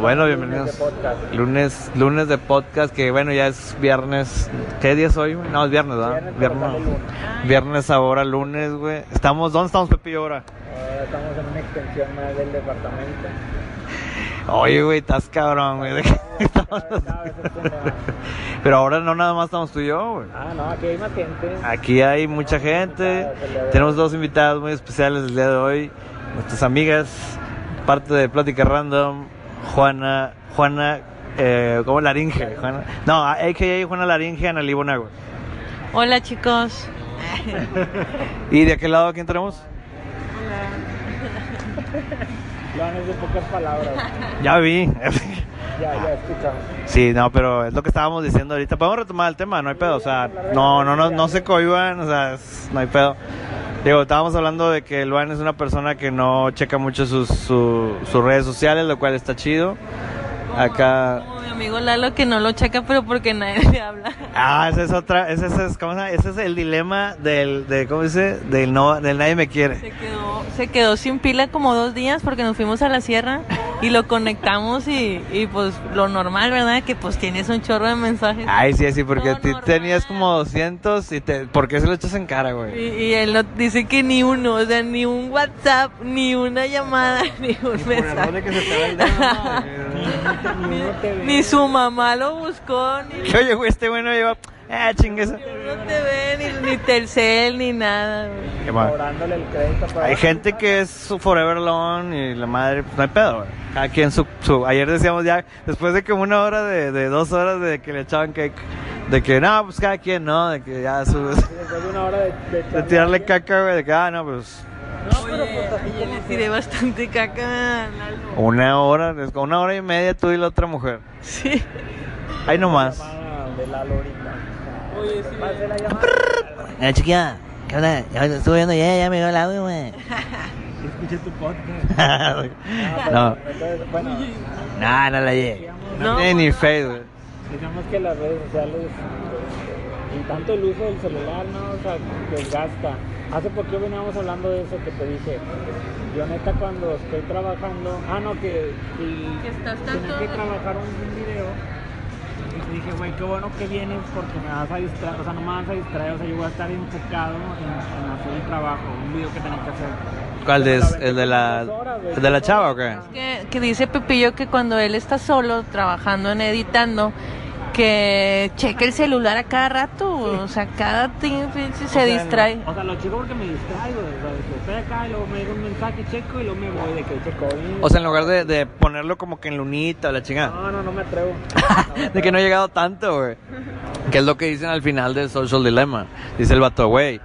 Bueno, bienvenidos. Lunes, lunes de podcast, que bueno, ya es viernes. ¿Qué día es hoy? güey? No, es viernes, ¿verdad? Viernes, viernes ahora, lunes, güey. Estamos, ¿dónde estamos, y ahora? Ahora estamos en una extensión más del departamento. Oye, güey, estás cabrón, güey. ¿de qué estamos Cada vez es un tema. Pero ahora no nada más estamos tú y yo, güey. Ah, no, aquí hay más gente. Aquí hay mucha gente. Tenemos dos invitados muy especiales el día de hoy. Nuestras amigas, parte de Plática Random, Juana, Juana, eh, ¿cómo Laringe? Juana, no, a.k.a. Juana Laringe, Analí Bonagua. Hola chicos. ¿Y de aquel lado quién tenemos? Lo han de pocas palabras. Ya vi. Ya, ya escuchamos. Sí, no, pero es lo que estábamos diciendo ahorita. Podemos retomar el tema, no hay pedo. O sea, no, no, no, no se cohiban, o sea, es- no hay pedo. Digo, estábamos hablando de que Luan es una persona que no checa mucho sus, su- sus redes sociales, lo cual está chido. Acá. Como mi amigo Lalo que no lo checa pero porque nadie le habla. Ah, esa es otra, ese es, ¿cómo se llama? Ese es el dilema del, de, ¿cómo dice? Del no, del nadie me quiere. Se quedó, se quedó sin pila como dos días porque nos fuimos a la sierra y lo conectamos y, y pues lo normal, ¿verdad? Que pues tienes un chorro de mensajes. Ay, sí, sí, porque ti- tenías como 200 y te, ¿por qué se lo echas en cara, Y, güey? y él no, dice que ni uno, o sea, ni un WhatsApp, ni una llamada, ni un mensaje. que se te va el dedo, ¿no? Ni uno te ve. Ni su mamá lo buscó, ni Que, Oye, güey, este güey no lleva, ah, chinguesa. no te ve, ni, ni Telcel, ni nada. güey. Qué mal. El crédito para. Hay gente que es su forever alone y la madre, pues no hay pedo, güey. Cada quien su, su, ayer decíamos ya, después de como una hora de, de dos horas de que le echaban cake, de que no, pues cada quien, ¿no? De que ya su, Después de una hora de, de, de tirarle caca, güey, de que, ah, no, pues Oye, pues ayer como le tiré bastante caca una hora, una hora y media tú y la otra mujer. Sí. Ahí nomás. de ahorita. Oye, sí. La llamada. Chiquilla, ¿qué onda? Ya me estuve viendo ya, ya me dio el audio, güey. Escuché tu podcast. no, no. Entonces, bueno, no, no la llegué. No No, tiene ni güey. digamos que las redes sociales y tanto el uso del celular, ¿no? O sea, desgasta. Hace poco veníamos hablando de eso que te dije. Yo neta cuando estoy trabajando, ah no que, Que estás tenía que trabajar un, video y te dije, güey, qué bueno que vienes porque me vas a distraer, o sea, no me vas a distraer, o sea, yo voy a estar enfocado en, en hacer el trabajo, un video que tenía que hacer. ¿Cuál es? ¿El de la, el de la chava o qué? Que, que dice Pepillo que cuando él está solo trabajando en editando, que cheque el celular a cada rato, o sea, cada tiempo se O sea, distrae. O sea, lo checo porque me distraigo. O sea, de estoy acá y luego me llega un mensaje, checo y luego me voy de que checo. y- O sea, en lugar de, de ponerlo como que en lunita o la chingada. No, no, no me atrevo. De que no ha llegado tanto, güey. Que es lo que dicen al final del Social Dilemma. Dice el vato, güey.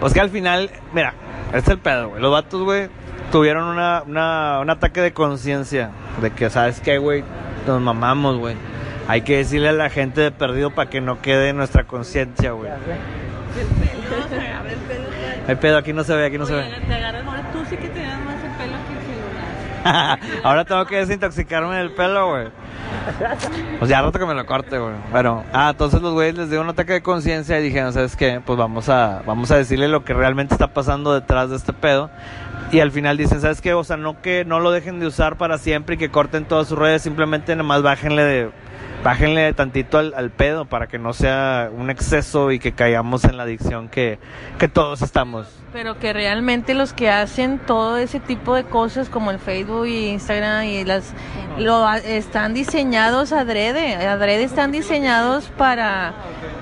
Pues que al final, mira, este es el pedo, güey. Los vatos, güey, tuvieron una, una, un ataque de conciencia. De que, ¿sabes qué, güey? Nos mamamos, güey. Hay que decirle a la gente de perdido para que no quede en nuestra conciencia, güey. El pedo aquí no se ve, aquí no se ve. Te agarras, ahora tú sí que te das más el pelo que el celular. Ahora tengo que desintoxicarme del pelo, güey. Pues ya rato que me lo corte, güey. Bueno, ah, entonces los güeyes les dio un ataque de conciencia y dijeron, ¿sabes qué? Pues vamos a, vamos a decirle lo que realmente está pasando detrás de este pedo. Y al final dicen, ¿sabes qué? O sea, no que no lo dejen de usar para siempre y que corten todas sus redes, simplemente nomás bájenle de, bájenle tantito al, al pedo para que no sea un exceso y que caigamos en la adicción que, que todos estamos. Pero que realmente los que hacen todo ese tipo de cosas como el Facebook y Instagram y las lo están diseñados adrede, adrede están diseñados para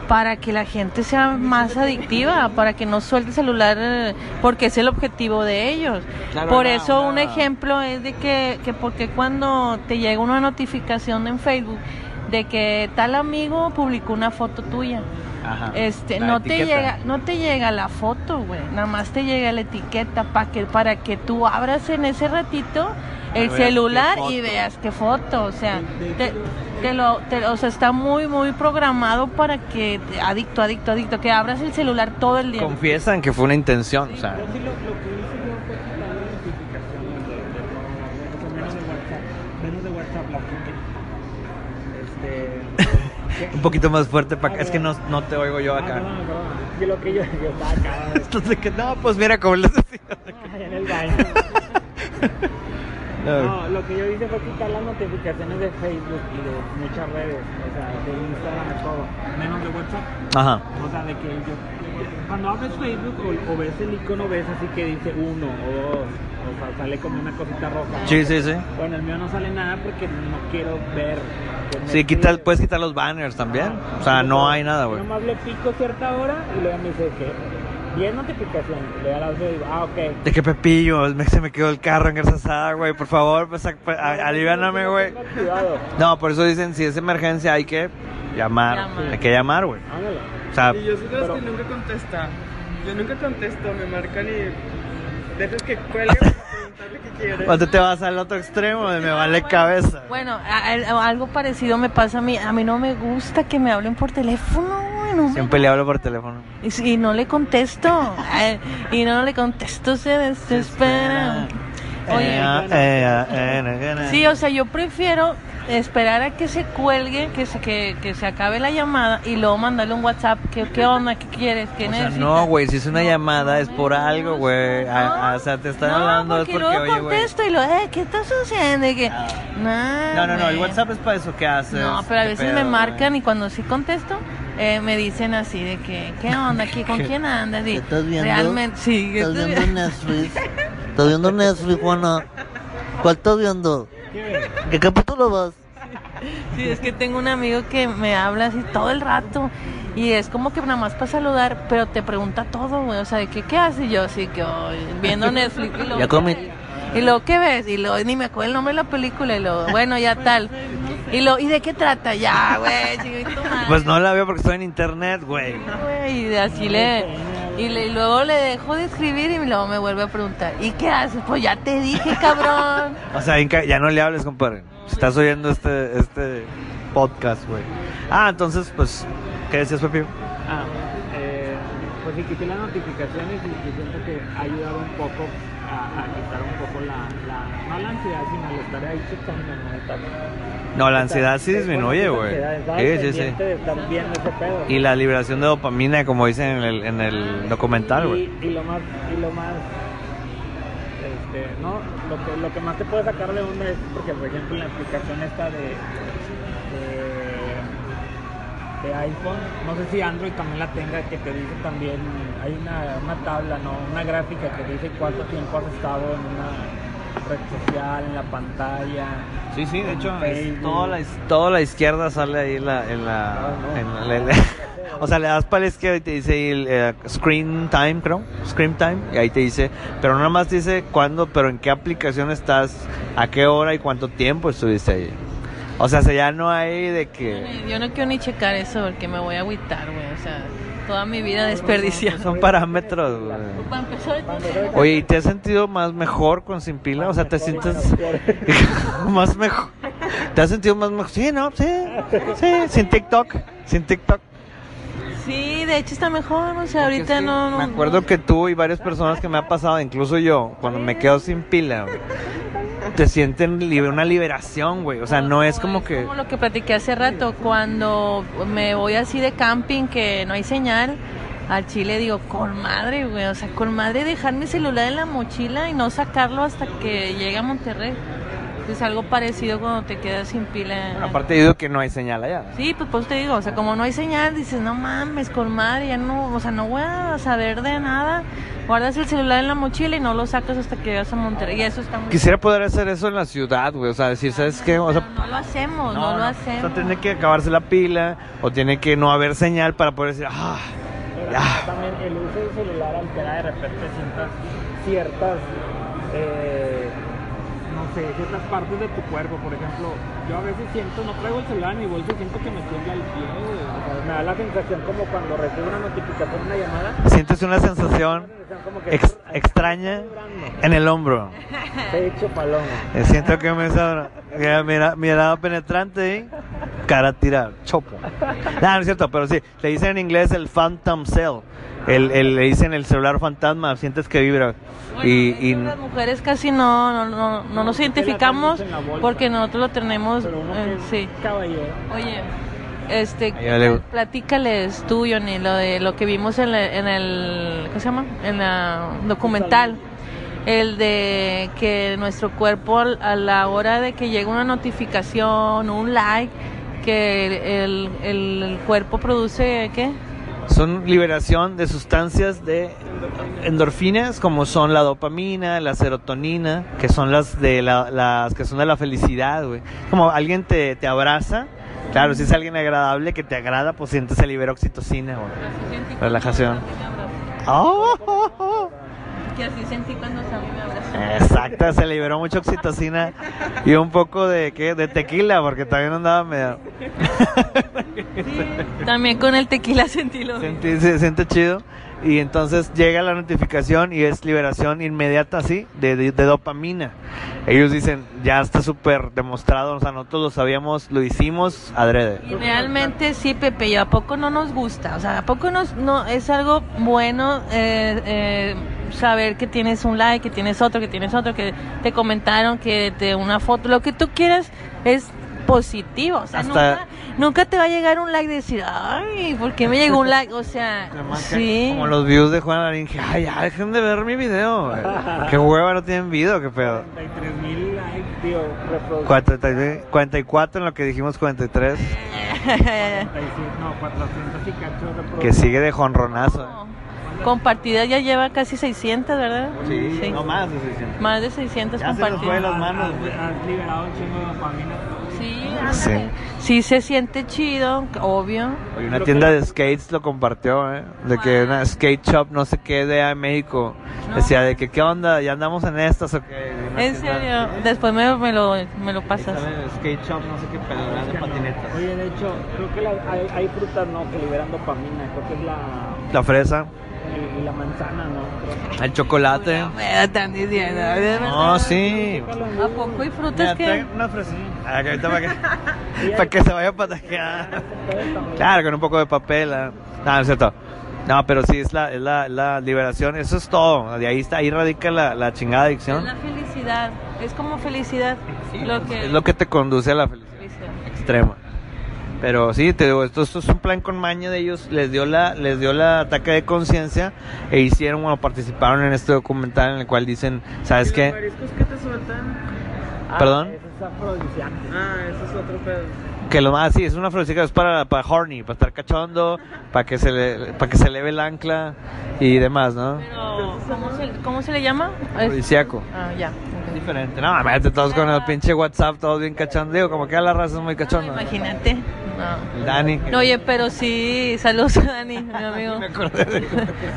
para que la gente sea más adictiva, para que no suelte el celular porque es el objetivo de ellos. Claro, Por eso un ejemplo es de que, que porque cuando te llega una notificación en Facebook de que tal amigo publicó una foto tuya. Ajá. Este, no te llega, no te llega la foto, güey. Nada más te llega la etiqueta para que, para que tú abras en ese ratito el celular y veas qué foto. O sea, te, te lo, te- o sea, está muy, muy programado para que adicto, adicto, adicto, que abras el celular todo el día. Confiesan que fue una intención, o sea. Yo sí lo, lo que hice yo fue quitar las notificaciones de, de, de, o sea, menos de WhatsApp. Menos de WhatsApp la gente. Este. Un poquito más fuerte para acá. Es que no, no te oigo yo Ah, acá. perdón, perdón. Es que lo que yo, yo estaba acá. Entonces, que no, pues mira, como les decía. Allá en el baño. No, lo que yo hice fue quitar las notificaciones de Facebook y de muchas redes, o sea, de Instagram y todo, menos de WhatsApp. Ajá. O sea, de que yo, cuando abres Facebook o, o ves el icono, ves así que dice uno o dos, o sea, sale como una cosita roja. Sí, sí, sí. Bueno, el mío no sale nada porque no quiero ver. me Sí, quita, puedes quitar los banners también. O sea, no hay nada, güey. Nomás le pico cierta hora y luego me dice que 10 notificaciones. Y luego las veo y digo, ah, ok. De que Pepillo, me- se me quedó el carro engarzasada, güey. Por favor, pues, a- a- aliviáname, güey. No, por eso dicen, si es emergencia hay que llamar. Llamar. Hay que llamar, güey. Ándale. O sea, Y yo soy de los Pero- que nunca contesta. Yo nunca contesto, me marcan y dejas que cuelgue para preguntarle qué quiere. cuando te vas al otro extremo, de me vale cabeza. Bueno, a- a- algo parecido me pasa a mí. A mí no me gusta que me hablen por teléfono, Siempre le hablo por teléfono. Y, y no le contesto. Ay, y no le contesto, se desespera. Oye, Eh, ah, eh, ah, eh, sí, o sea, yo prefiero esperar a que se cuelgue, que se, que, que se acabe la llamada y luego mandarle un WhatsApp. ¿Qué, qué onda? ¿Qué quieres? ¿Qué O sea, necesitas? no, güey, si es una llamada es me por algo, güey. A- a- O sea, te están No, hablando es porque porque, luego oye, contesto y lo, eh, ¿qué estás haciendo? Y que, nah, No, no, no, el. WhatsApp es para eso que haces. No, pero a ¿Qué veces pedo, me marcan y cuando sí contesto, eh, me dicen así de que, ¿qué onda aquí? ¿Con quién andas? Y ¿Qué estás viendo? Realmente, sí. ¿qué ¿Estás viendo? Netflix? ¿Estás viendo Netflix, Juana? ¿Cuál estás viendo? ¿Qué capítulo vas? Sí, es que tengo un amigo que me habla así todo el rato y es como que nada más para saludar, pero te pregunta todo, güey, o sea, de ¿qué haces? Y yo así que, "Ay, viendo Netflix. Y luego, Ya. Y luego, ¿qué ves? Y luego, ni me acuerdo el nombre de la película y luego, bueno, ya tal. Y lo, ¿y de qué trata? Ya, güey. Pues no la veo porque estoy en internet, güey. güey, y de así le y, le- y luego le dejo de escribir y luego me vuelve a preguntar ¿y qué haces? pues ya te dije cabrón O sea, Inca, ya no le hables, compadre. Si estás oyendo este, este podcast, güey. Ah, entonces, pues, ¿qué decías, Pepi? Ah, eh, pues sí, quité las notificaciones y, y siento que ha ayudado un poco a, a quitar un poco la, la, no la ansiedad, sino el estar ahí checando, ¿no? Estar- No, la ansiedad sí disminuye, güey. Sí, sí, sí. pendiente de estar viendo ese pedo. Y la liberación de dopamina, como dicen en el, en el documental, güey. Y, y lo más, y lo más, este, no, lo que, lo que más te puede sacar de onda es porque, por ejemplo, en la aplicación esta de, de, de iPhone, no sé si Android también la tenga, que te dice también, hay una, una tabla, no, una gráfica que dice cuánto tiempo has estado en una red social, en la pantalla. Sí, sí, de hecho, es toda, la, toda la izquierda sale ahí en la... En la, No, no. en la- o sea, le das para la izquierda y te dice el, eh, screen time, creo. Screen time. Y ahí te dice, pero nada más te dice cuándo, pero en qué aplicación estás, a qué hora y cuánto tiempo estuviste ahí. O sea, si ya no hay de que... yo no quiero ni checar eso porque me voy a agüitar güey o sea toda mi vida desperdiciada Son parámetros, güey. Oye, ¿y te has sentido más mejor con sin pila? O sea, ¿te sientes más mejor? ¿Te has sentido más mejor? Sí, ¿no? Sí, sí, sin TikTok, sin TikTok. sí de hecho está mejor o sea ahorita no, no Me acuerdo que tú y varias personas que me ha pasado, incluso yo, cuando me quedo sin pila, güey, te sienten una liberación, güey. O sea, no es como que... como lo que platiqué hace rato, cuando me voy así de camping que no hay señal, al chile digo, con madre, güey, o sea, con madre dejar mi celular en la mochila y no sacarlo hasta que llegue a Monterrey. Es algo parecido cuando te quedas sin pila. Bueno, aparte digo que no hay señal allá. Sí, pues pues te digo, o sea, como no hay señal, dices, no mames, con madre, ya no, o sea, no voy a saber de nada. Guardas el celular en la mochila y no lo sacas hasta que llegas a Monterrey. Y eso está muy Quisiera poder hacer eso en la ciudad, güey. O sea, decir, ¿sabes qué? O sea, no lo hacemos, no, lo hacemos. O sea, tiene que acabarse la pila o tiene que no haber señal para poder decir, ah, Ya. también el uso del celular altera de repente ciertas, ciertas eh, sé, ciertas partes de tu cuerpo. Por ejemplo, yo a veces siento, no traigo el celular en mi bolsa siento que me tiembla el pie. güey. O sea, me da la sensación como cuando recibo una notificación, una llamada. sientes una sensación una sensación como que ex- extraña en el hombro. Te he hecho paloma. Eh, Siento que me sobra. Mira, mira, mirada penetrante y cara tirada, chopo. No, no es cierto, pero sí, le dicen en inglés el phantom cell. El, el- le dicen el celular fantasma, sientes que vibra. Bueno, y, y- las mujeres casi no, no, no, no nos identificamos porque nosotros lo tenemos, Pero uno eh, sí. caballero. Oye, este, le- platícales tú, Johnny, lo de lo que vimos en, la- en el, ¿cómo se llama? En la documental. el de que nuestro cuerpo a la hora de que llega una notificación, un like, que el, el- el cuerpo produce, ¿qué? Son liberación de sustancias de endorfinas como son la dopamina, la serotonina, que son las de la, las que son de la felicidad, güey. Como alguien te, te abraza, claro, si es alguien agradable que te agrada, pues sientes se libera oxitocina, güey. Relajación. Oh, Que así sentí cuando Sammy me abrazó. Exacto, se liberó mucha oxitocina y un poco de ¿qué? de tequila, porque también andaba medio. También con el tequila sentí lo. Sentí- se siente chido. Y entonces llega la notificación y es liberación inmediata, así, de, de- de dopamina. Ellos dicen, ya está súper demostrado, o sea, nosotros lo sabíamos, lo hicimos adrede. Y realmente sí, Pepe, ¿y a poco no nos gusta? O sea, ¿a poco nos, no es algo bueno eh, eh, saber que tienes un like, que tienes otro, que tienes otro, que te comentaron, que te una foto, lo que tú quieras es positivo. O sea, Hasta- nunca, nunca te va a llegar un like de decir, ay, ¿por qué me llegó un like? O sea, sí. Como los views de Juan Laringe, ay, ya dejen de ver mi video. Qué hueva, no tienen video, qué pedo. 33 mil likes, tío, reproducciones. 43, 44 en lo que dijimos 43, 47, no, 400 y cacho que sigue de jonronazo. Compartidas ya lleva casi 600, ¿verdad? más de 600. Más de 600 Ya se nos fue compartidas. las manos, Has, liberado un chingo de dopamina. Sí, Sí. ándale. sí se siente chido, obvio. Oye, una tienda de skates lo compartió, ¿eh? De que una skate shop, no sé qué, de México. No. Decía de que, ¿qué onda? ¿Ya andamos en estas o qué? En tienda- serio, después me, me lo, me lo pasas. skate shop, no sé qué pedo, de patinetas. Oye, de hecho, creo que la- hay, hay frutas no que liberan dopamina. Creo que es la, La fresa, y, la manzana, ¿no? El chocolate. Me están diciendo. No, sí. ¿A poco hay frutas Mira, que.? trae una fresita. Ah, que ahorita para que, para que se vaya a pataquear. Claro, con un poco de papel. ah. No, no es cierto. No, pero sí, es la, es la, es la liberación. Eso es todo. De ahí está, ahí radica la, la chingada Es adicción. la felicidad. Es como felicidad. lo que. Es lo que te conduce a la felicidad. felicidad. extrema. Pero sí, te digo, esto, esto es un plan con maña de ellos, les dio la, les dio la ataque de conciencia e hicieron, bueno, participaron en este documental en el cual dicen, ¿sabes ¿Y los qué? mariscos que te sueltan? ¿Perdón? Es afrodisíaco. Ah, eso es otro pedo. Que lo más, sí, es una afrodisíaca, es para, para horny, para estar cachondo, para que se le, para que se eleve el ancla y demás, ¿no? Pero, ¿cómo se, cómo se le llama? Afrodisíaco. Ah, ya. Diferente, no, imagínate todos con el pinche WhatsApp, todos bien cachondos, digo, como que a la raza es muy cachonda. Imagínate. No. Dani. No, oye, pero sí, saludos a Dani, mi amigo. Me acordé de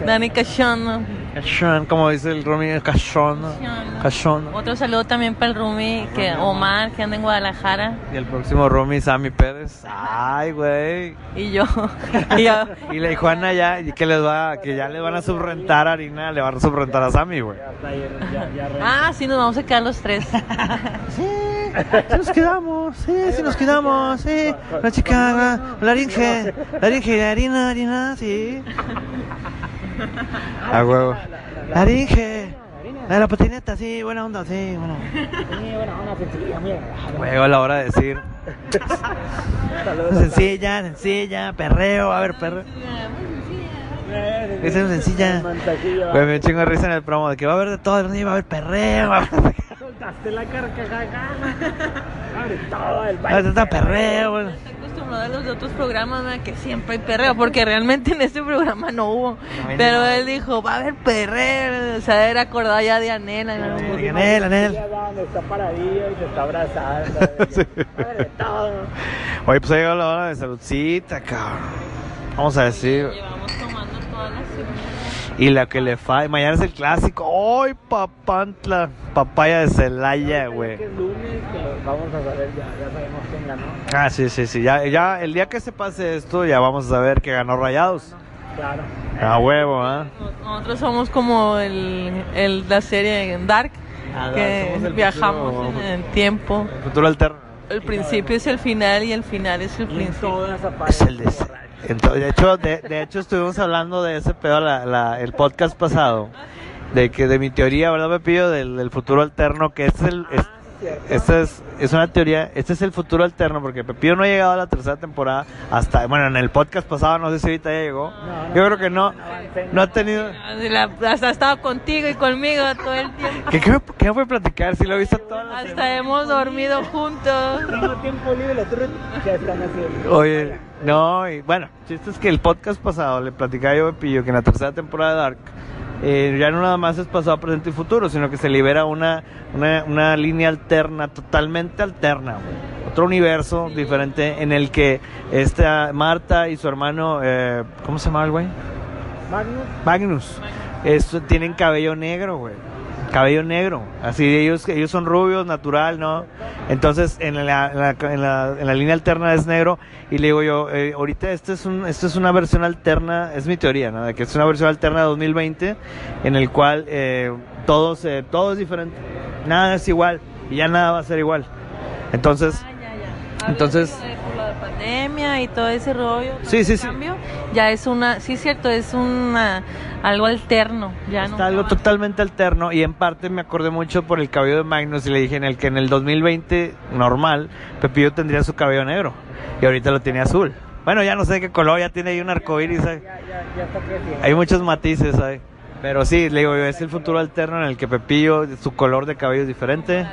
Dani Cachondo. cachón, como dice el Romy, cachondo, cachondo. Otro saludo también para el Rumi, que Omar, que anda en Guadalajara. Y el próximo Romy, Sammy Pérez. Ay, güey. Y yo. y yo. Y la Juana ya, y que les va, que ya le van a subrentar a Harina, le van a subrentar a Sammy, güey. Ah, sí, nos vamos a quedar los tres. Sí, sí nos quedamos, sí, sí nos quedamos, sí. La chica, laringe, laringe, harina, harina, sí. A huevo. Laringe, la de la patineta, sí, buena onda, sí, bueno. Sí, bueno, una sencilla. Huevo a la hora de decir. Sencilla, sencilla, perreo, a ver, perreo. Esa es sencilla. Güey, me chingo de risa en el promo de que va a haber de todo, ¿no? va a haber perreo, va a haber Soltaste la carcajada. Abre todo el va a haber perreo, güey. A los de otros programas que siempre hay perreo, porque realmente en este programa no hubo. Pero nada. él dijo, va a haber perreo. O sea, era acordado ya de. Sí. Anel, Anel. Donde está paradillo y se está abrazando. Sí. Todo. Oye, pues ha llegado la hora de saludcita, cabrón. Vamos a decir tomando todas las semanas. Y la que le falla. Mañana es el clásico. ¡Ay, papantla! Papaya de Celaya, güey. Vamos a saber, ya, ya sabemos quién ganó. Ah, sí, sí, sí. Ya, ya, el día que se pase esto, ya vamos a saber que ganó Rayados. Claro. A huevo, ¿ah? Nosotros somos como el, el- la serie Dark, Ah, que el viajamos futuro- en el tiempo. El futuro alterno. El principio es el final y el final es el principio. Es el de... Entonces, de hecho, de, de hecho estuvimos hablando de ese pedo la, la- el podcast pasado, de que de mi teoría, ¿verdad, Pepillo? Del, del futuro alterno, que es el es- esta es, es una teoría, este es el futuro alterno, porque Pepillo no ha llegado a la tercera temporada hasta, bueno, en el podcast pasado, no sé si ahorita ya llegó. No, no, Yo creo que no, no ha tenido... La- hasta ha estado contigo y conmigo todo el tiempo. ¿Qué, qué, me- qué puede platicar? Si lo he visto Hasta hemos dormido juntos. Tengo tiempo libre, ya están haciendo. Oye, no, y bueno, chiste es que el podcast pasado le platicaba yo a Pepillo que en la tercera temporada de Dark eh, ya no nada más es pasado, presente y futuro, sino que se libera una, una, una línea alterna, totalmente alterna, güey. otro universo diferente en el que esta Marta y su hermano, eh, ¿cómo se llama el güey? Magnus, Magnus, esto, tienen cabello negro, güey. Cabello negro, así ellos ellos son rubios, natural, ¿no? Entonces en la, en la, en la- en la línea alterna es negro y le digo yo, eh, ahorita esto es un esto es una versión alterna, es mi teoría, ¿no? De que es una versión alterna de 2020 en el cual eh, todo se- todo es diferente, nada es igual y ya nada va a ser igual. Entonces. Entonces- por lo de pandemia y todo ese rollo. todo Sí, ese sí, sí. cambio, Ya es una, sí, cierto, es una algo alterno. Ya Está no algo totalmente alterno y en parte me acordé mucho por el cabello de Magnus y le dije en el que en el 2020 normal Pepillo tendría su cabello negro y ahorita lo tiene azul. Bueno, ya no sé qué color, ya tiene ahí un arcoíris, ya, ya, ya está creciendo. hay muchos matices, ¿sabes? Pero sí, le digo, es el futuro alterno en el que Pepillo, su color de cabello es diferente.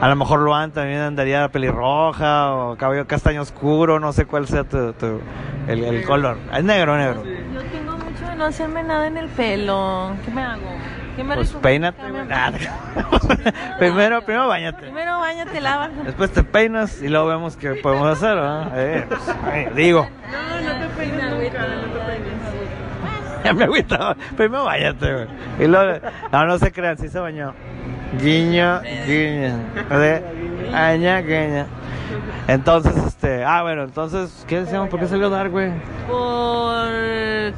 A lo mejor Luan también andaría pelirroja o cabello castaño oscuro, no sé cuál sea tu, tu- el, el color. Es negro, negro. Yo tengo mucho de no hacerme nada en el pelo. ¿Qué me hago? ¿Qué me Pues peínate, primero, primero bañate. Primero bañate, lava. Después te peinas y luego vemos qué podemos hacer, ¿verdad? Eh, pues, ay, digo, No, no te peinas nunca, ya me agüitaba. Primero bañate, güey. Y luego, no, no se crean, sí se bañó. Guiño, guiño. O sea, aña, guiña. Entonces, este, ah, bueno, entonces, ¿qué decíamos? ¿Por qué salió Dark, güey? Por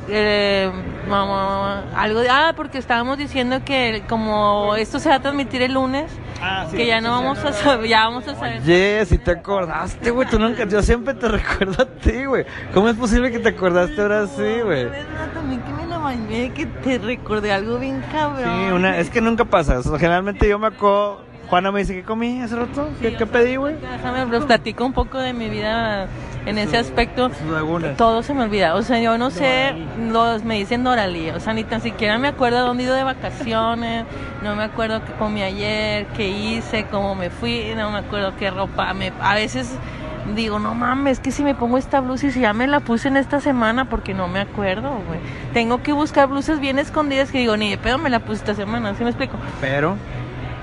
eh, mamá, algo de, ah, porque estábamos diciendo que como esto se va a transmitir el lunes, Ah, que ya no vamos a saber, ya vamos a saber. Oye, si te acordaste, güey, tú nunca, yo siempre te recuerdo a ti, güey. ¿Cómo es posible que te acordaste ahora sí, güey? También que me la bañé, que te recordé algo bien cabrón. Sí, una, es que nunca pasa. generalmente yo me acuerdo. Juana me dice, ¿qué comí hace rato? ¿Qué, qué pedí, güey? Déjame, les platico un poco de mi vida en ese aspecto. Todo se me olvida, o sea, yo no sé, los me dicen Doralí, o sea, ni tan siquiera me acuerdo a dónde he ido de vacaciones, no me acuerdo qué comí ayer, qué hice, cómo me fui, no me acuerdo qué ropa me... A veces digo, no mames, que si me pongo esta blusa y si ya me la puse en esta semana porque no me acuerdo, güey. Tengo que buscar blusas bien escondidas que digo, ni de pedo me la puse esta semana, ¿sí me explico? Pero,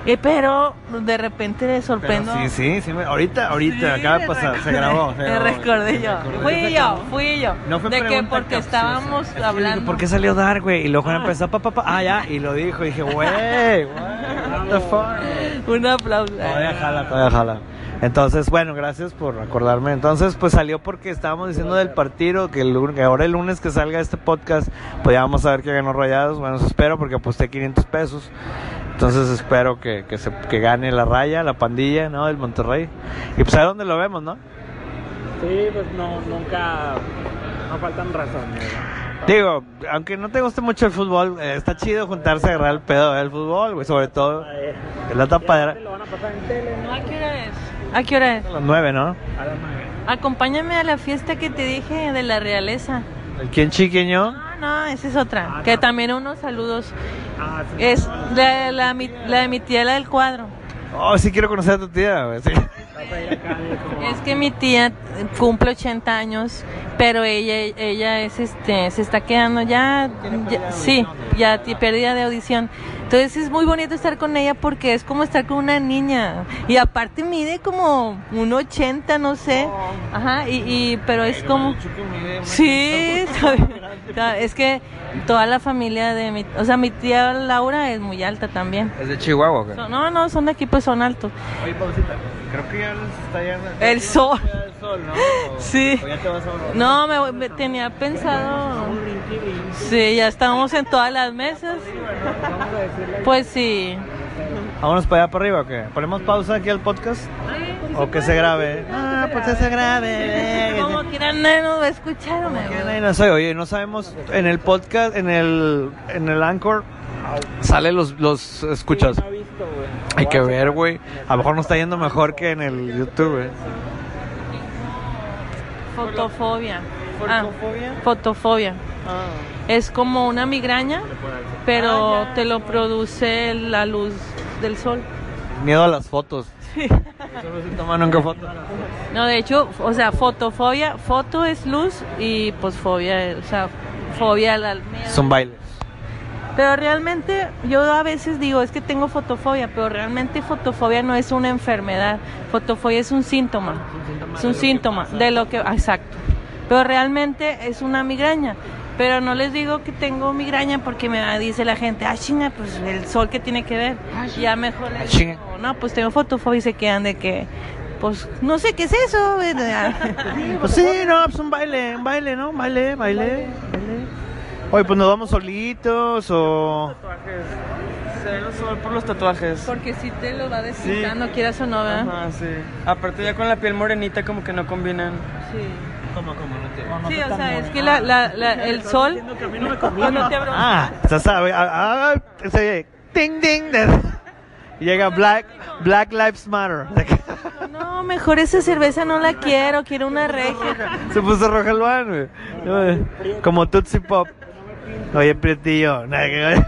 Eh, pero de repente pero sorprendo. sí, sí, sí. me- ahorita, ahorita, Sí, acaba de pasar, se grabó. se grabó. recordé yo. Recordé. Fui yo, fui yo. No fue de que porque estábamos Es hablando. ¿Por qué salió Dark, güey? Y luego Juana empezó, pa, pa, pa, ah, ya, y lo dijo. Y dije, güey, güey, what the fuck. Un aplauso. Todavía jala, todavía jala. Entonces, bueno, gracias por acordarme. Entonces, pues salió porque estábamos diciendo del partido, que, el, que ahora el lunes que salga este podcast, pues ya vamos a ver que ganó Rayados. Bueno, eso espero porque aposté 500 pesos. Entonces espero que, que, se, que gane la raya, la pandilla, ¿no? Del Monterrey. Y pues a dónde lo vemos, ¿no? Sí, pues no, nunca, no faltan razones. ¿no? Digo, aunque no te guste mucho el fútbol, eh, está chido juntarse a agarrar el pedo del fútbol, güey, sobre todo en la tapadera. Lo van a pasar en tele, ¿no? ¿A qué hora es? ¿A qué hora es? A las 9, ¿no? A las nueve. Acompáñame a la fiesta que te dije de la realeza. El quien chiquiño. No, esa es otra. Ah, que no. también unos saludos. Ah, sí. Es la, la, mi- la de mi tía, la del cuadro. Oh, sí quiero conocer a tu tía, sí. Es que mi tía cumple 80 años, pero ella ella es este se está quedando ya, ya- sí, ya pérdida de audición. Entonces es muy bonito estar con ella porque es como estar con una niña y aparte mide como un 80, no sé. Ajá, y, y pero es como Sí, es que toda la familia de mi, o sea, mi tía Laura es muy alta también. ¿Es de Chihuahua? Son- no, no, son de aquí pues son altos. Oye, Pausita, creo que ya nos está yendo. El sol. El sol, ¿no? O- Sí. o ya te vas a No, me, voy- me tenía pensado. Sí, ya estábamos en todas las mesas. Pues sí. Vámonos para allá para arriba, ¿o qué? ¿Ponemos pausa aquí al podcast? ¿O que se grabe? Ah, pues que se grabe. Como quieran, nadie nos va a escuchar. Como me que voy. nadie nos oye. Oye, no sabemos, en el podcast, en el, en el Anchor, sale los, los escuchas. Hay que ver, güey. A lo mejor nos está yendo mejor que en el YouTube, güey. Fotofobia. Ah, ¿Fotofobia? Ah. Es como una migraña, pero te lo produce la luz del sol. Miedo a las fotos. Nunca. No, de hecho, o sea, fotofobia, foto es luz y pues fobia, o sea, fobia al al miedo. Son bailes. Pero realmente yo a veces digo, es que tengo fotofobia, pero realmente fotofobia no es una enfermedad. Fotofobia es un síntoma. Es un síntoma de lo que... Exacto. Pero realmente es una migraña. Pero no les digo que tengo migraña porque me dice la gente, ah, chinga, pues el sol que tiene que ver. Ya mejor les digo, no, pues tengo fotofobia y se quedan de que, pues no sé qué es eso. ¿verdad? Pues sí, no, pues un baile, un baile, ¿no? Un baile, baile, baile. Oye, pues nos vamos solitos o... Tatuajes. Se ve el sol por los tatuajes. porque si te lo va desquitando, quieras o no, ¿verdad? Ajá, sí. Aparte ya con la piel morenita como que no combinan. Sí. ¿Cómo, cómo? No te... Sí, o sea, es que la, la, la- el sol. Cuando te abro- Ah, estás a, a, a- ese ding ding llega Black Black Lives Matter. No, mejor esa cerveza no la quiero, quiero una regia. Se puso roja el van, güey. No, Como Tootsie Pop. Oye, Prietillo. nada que ver.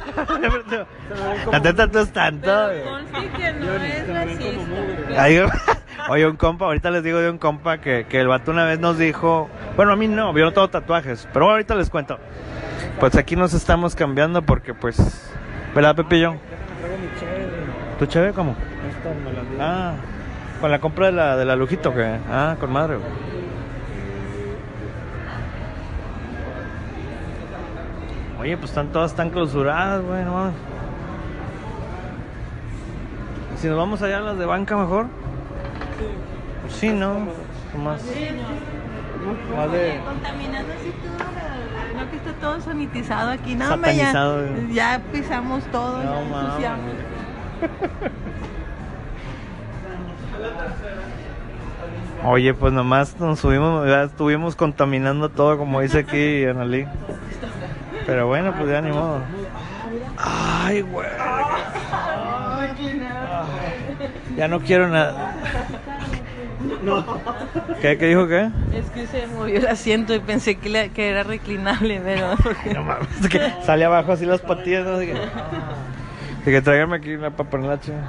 No te tatúes tanto. güey. conste que no es racista. Ay, Oye, un compa, ahorita les digo de un compa que, que el vato una vez nos dijo, bueno, a mí no, yo no tengo tatuajes, pero bueno, ahorita les cuento. Pues aquí nos estamos cambiando porque pues, ¿verdad, Pepillo? Traigo mi chévere. ¿Tu chévere cómo? Ah, con la compra de la, de la Lujito, que Ah, con madre, güey. Oye, pues están todas tan clausuradas, güey, no mames. Si nos vamos allá a las de banca mejor. Pues sí, ¿no? Más. Más de... Contaminando así todo. No que está todo sanitizado aquí, no, hombre, ya, güey. ya pisamos todo, No ya ensuciamos. Oye, pues nomás nos subimos, ya estuvimos contaminando todo, como dice aquí Analí. Pero bueno, pues ya ni modo. Ay, güey. Ya no quiero nada. ¿Qué? ¿Qué dijo qué? Es que se movió el asiento y pensé que, que era reclinable, pero... No mames, es que sale abajo así las patillas, ¿no? Así que, así que tráigame aquí la para poner la chinga.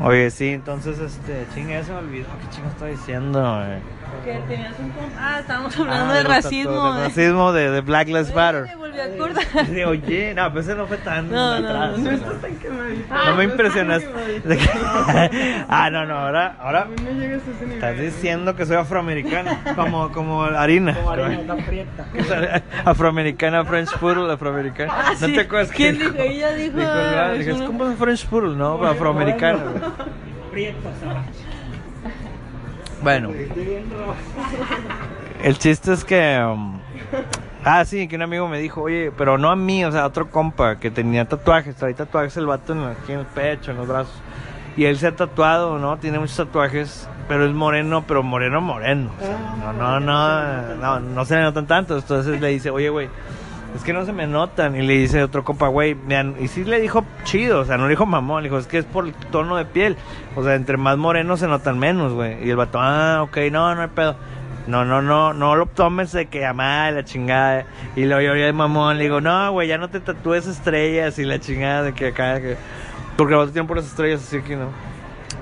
Oye, sí, entonces, este, chinga, ya se me olvidó. ¿Qué chingo estaba diciendo, güey? Que tenías un... Ah, estábamos hablando Ah, del de racismo. Del racismo de, de Black Lives Matter. Me volví a acordar. Sí, Oye, no, pues ese no fue tan No, no, atrás. no, No, Ah, me impresionaste. De que- ah, no, no, ahora, ahora No llegas a ese nivel. estás diciendo que soy afroamericana, como, como harina. Como harina, está prieta. afroamericana, French Poodle, afroamericana. Ah, ¿No sí. te acuerdas que ¿Quién dijo? Ella dijo, Dijo, el vato, es como French Poodle, no, afroamericana. Prieta, ¿sabes? Bueno, el chiste es que. um, ah, sí, que un amigo me dijo, oye, pero no a mí, o sea, a otro compa que tenía tatuajes, traía tatuajes el vato en, aquí en el pecho, en los brazos. Y él se ha tatuado, ¿no? Tiene muchos tatuajes, pero es moreno, pero moreno, moreno. O sea, no, no, no, no, no se le notan tanto. Entonces le dice, oye, güey, es que no se me notan. Y le dice otro compa, güey, me han- y sí le dijo chido, o sea, no le dijo mamón, le dijo, es que es por el tono de piel. O sea, entre más morenos se notan menos, güey. Y el vato, ah, ok, no, no hay pedo. No, no, no, no lo tomes de que amá la chingada. Y lo yo de mamón, le digo, no, güey, ya no te tatúes estrellas y la chingada de que acá, que... Porque el vato tiene puras estrellas así que no.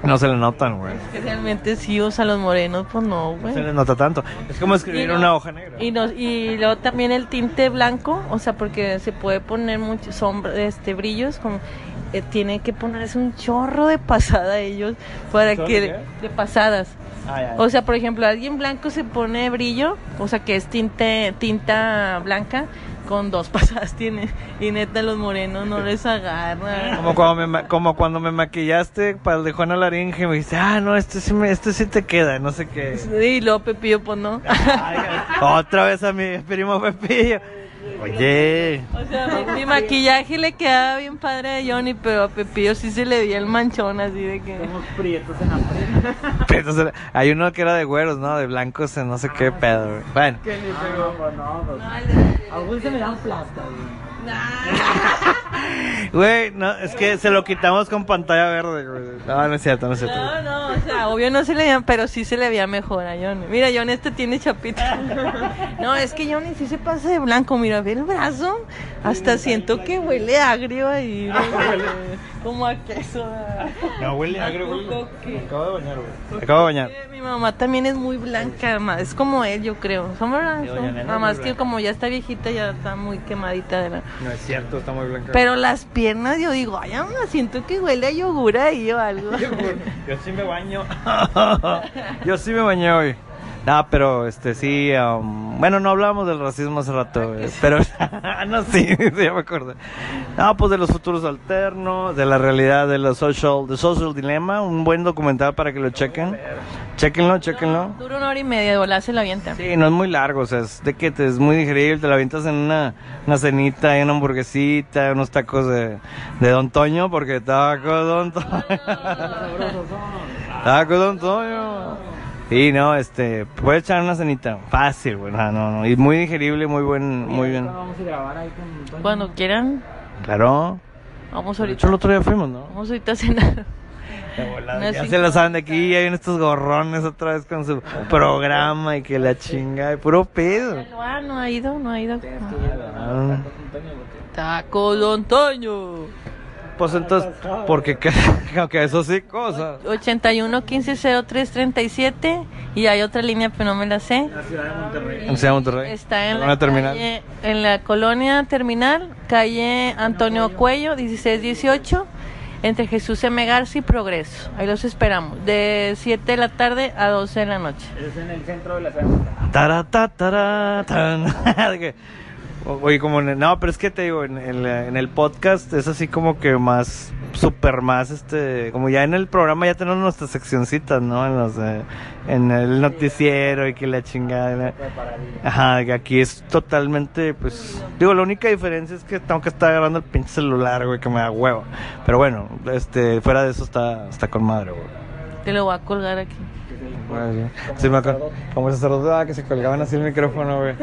No se le notan, güey. Que realmente sí, o sea, los morenos, pues no, No güey. se le nota tanto. Es como escribir no- una hoja negra. Y, nos, y luego también el tinte blanco, o sea, porque se puede poner mucho sombra, este, brillos, como eh, tiene que ponerse un chorro de pasada ellos para ¿Chorro que de de pasadas. Ah, ya. O sea, por ejemplo, alguien blanco se pone brillo, o sea, que es tinte, tinta blanca con dos pasadas tiene y neta los morenos no les agarra. Como cuando, me, como cuando me maquillaste para el de Juana Laringe, me dijiste, ah, no, este sí, me, este sí te queda, no sé qué. Y luego Pepillo, pues no. Ay, otra vez a mi primo Pepillo. Oye, O sea, mi, mi maquillaje le quedaba bien padre a Johnny, pero a Pepillo sí se le veía el manchón así de que... Somos prietos en la prieta. entonces, hay uno que era de güeros, ¿no? De blancos, en no sé qué pedo, güey. Bueno, Que ni No, pegó. no, pues. No, Algunos se me dan plata, güey. Güey, no, es que se lo quitamos con pantalla verde, güey. No, no es cierto, no es cierto. No, no, o sea, obvio no se le veía, pero sí se le veía mejor a Johnny. Mira, Johnny este tiene chapita. No, es que Johnny sí se pasa de blanco. Mira, ve el brazo. Hasta siento que huele agrio ahí. Como a queso. No, huele agrio, güey. Que- acabo de bañar, güey. Me acabo de bañar. Mi mamá también es muy blanca, es como él, yo creo. Son verdad, nada más que como ya está viejita, ya está muy quemadita de la. No es cierto, está muy blanca. Pero las piernas, yo digo, ay, mamá, siento que huele a yogur ahí o algo. Yo sí me baño. Yo sí me bañé hoy. No, pero este sí, um, bueno, no hablábamos del racismo hace rato, güey, pero no, sí, sí, ya me acordé. No, pues de los futuros alternos, de la realidad de los social, de social dilemma, un buen documental para que lo chequen. Chequenlo, chequenlo. Dura una hora y media, de se la avienta. Sí, no es muy largo, o sea, es de que te es muy digerible, te la avientas en una, una cenita, en una hamburguesita, unos tacos de, de Don Toño, porque taco Don Toño. taco Don Toño. Sí, no, este, puedes echar una cenita, fácil, güey, no, no, no, y muy digerible, muy buen, muy bien. ¿Cuándo vamos a grabar ahí con Toño? Cuando quieran, Claro. vamos De ahorita. hecho, el otro día fuimos, ¿no? Vamos ahorita a cenar. Ya se la saben de aquí, ya vienen estos gorrones otra vez con su programa y que la chinga, y puro pedo. Ah, no ha ido, no ha ido. Ah. Taco Don Toño. Pues entonces, porque que, que eso sí, cosa. 81 15 03 37 y hay otra línea pero no me la sé. La ciudad de Monterrey. En Ciudad de Monterrey. Está en la, a terminar. calle- en la colonia terminal, calle Antonio Cuello, 1618, entre Jesús M. Garza y Progreso. Ahí los esperamos, de 7 de la tarde a 12 de la noche. Es en el centro de la ciudad Oye, como en el- no, pero es que te digo, en, el- en el podcast es así como que más, súper más, este, como ya en el programa ya tenemos nuestras seccioncitas, ¿no? En los, eh, en el noticiero y que la chingada. Ajá, que aquí es totalmente, pues, digo, la única diferencia es que tengo que estar agarrando el pinche celular, güey, que me da huevo. Pero bueno, este, fuera de eso está, está con madre, güey. Te lo voy a colgar aquí. Bueno, sí. Sí, me acuerdo. Como sacerdote, ah, que se colgaban así el micrófono, güey.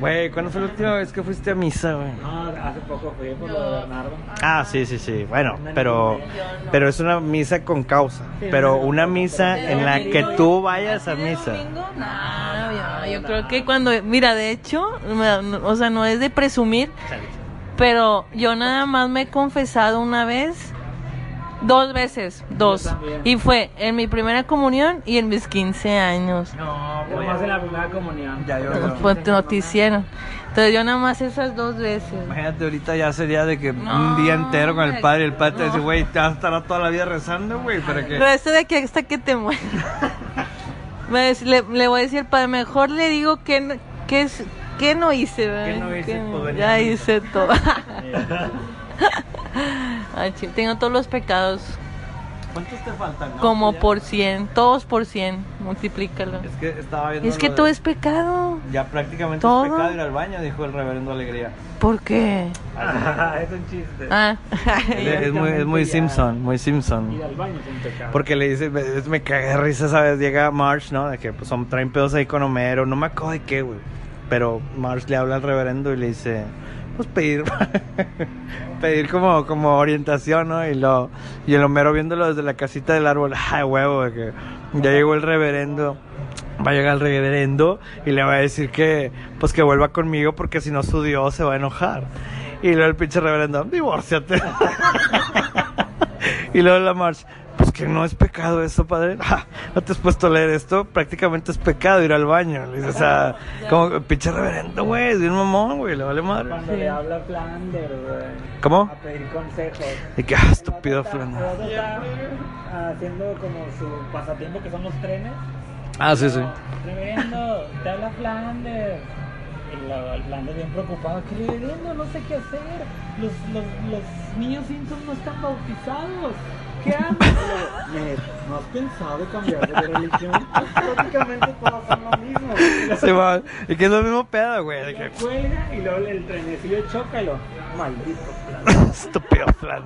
Güey, ¿cuándo fue la última vez que fuiste a misa, güey? No, hace poco fui por lo de Bernardo. Ah, sí, sí, sí. Bueno, pero, pero es una misa con causa. Pero una misa en la que tú vayas a misa. No, yo, yo creo que cuando, mira, de hecho, me- no- o sea, no es de presumir, pero yo nada más me he confesado una vez, dos veces, dos. Y fue en mi primera comunión y en mis 15 años. No, Yo más en la primera comunión. Ya, yo Fue noticiero. Entonces yo nada más esas dos veces. Imagínate, ahorita ya sería de que No, un día entero con el padre y el padre te no. dice, güey, te vas a estar toda la vida rezando, güey, para que... Pero esto de aquí hasta que te mueras. Le, le voy a decir, padre, mejor le digo que, no- que, es, que no hice, ¿verdad? ¿Qué no hice? Que- Pues ya hice todo. Ay, tengo todos los pecados ¿Cuántos te faltan? no? como Ya. por 100, todos por 100, multiplícalo. Es que estaba viendo... Es que lo todo de- es pecado. Ya prácticamente todo. es pecado ir al baño, dijo el reverendo Alegría. ¿Por qué? es un chiste. Ah, Es, es muy, es muy ya. Simpson, muy Ir Simpson. al baño es un pecado. Porque le dice, me, me cagué de risa, ¿sabes? Llega Marsh, ¿no? De que pues son, traen pedos ahí con Homero, no me acuerdo de qué, güey. Pero Marsh le habla al reverendo y le dice, pues pedir, pedir como, como orientación, ¿no? Y, lo, y el Homero viéndolo desde la casita del árbol, ¡ay, huevo! que ya llegó el reverendo. Va a llegar el reverendo y le va a decir que, pues que vuelva conmigo porque si no su Dios se va a enojar. Y luego el pinche reverendo, divórciate. y luego la marcha, pues que no es pecado eso, padre. Ah, ¿No te has puesto a leer esto? Prácticamente es pecado ir al baño. Le dice, o sea, como pinche reverendo, güey, es de un mamón, güey, le vale madre. Cuando le habla a Flanders, güey. ¿Cómo? A pedir consejos. Y que, ah, estúpido está haciendo como su pasatiempo que son los trenes. Ah, sí, sí. Reverendo, te habla Flanders. Y la, el Flanders bien preocupado. Que reverendo, no sé qué hacer. Los, los, los niños Simpsons no están bautizados. ¿Qué "Ned, ¿No has pensado cambiar de religión? Prácticamente todos son lo mismo. Sí, va, y que es lo mismo pedo, güey. de que- cuelga y luego el trenecillo chócalo. Maldito plan. Estúpido plan.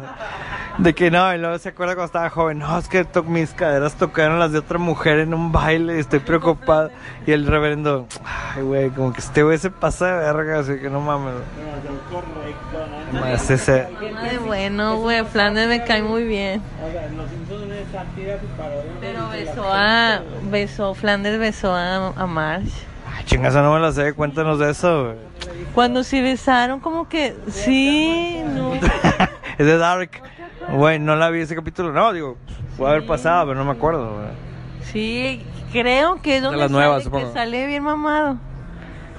De que no, y luego se acuerda cuando estaba joven. No, es que to- mis caderas tocaron las de otra mujer en un baile y estoy preocupado. Y el reverendo, ay, güey, como que este güey se pasa de verga, así que no mames. Demasiado correcto, ¿no? Más ese- de bueno, güey. Flanders me cae muy bien. Pero besó a. Besó, Flanders besó a, a Marge. Ay, chingas, no me la sé, cuéntanos de eso, güey. Cuando se besaron, como que. Sí, no. es de Dark. Güey, no la vi ese capítulo. No, digo, puede haber pasado, pero no me acuerdo, güey. Sí, creo que es donde las nuevas, sale, supongo. que sale bien mamado.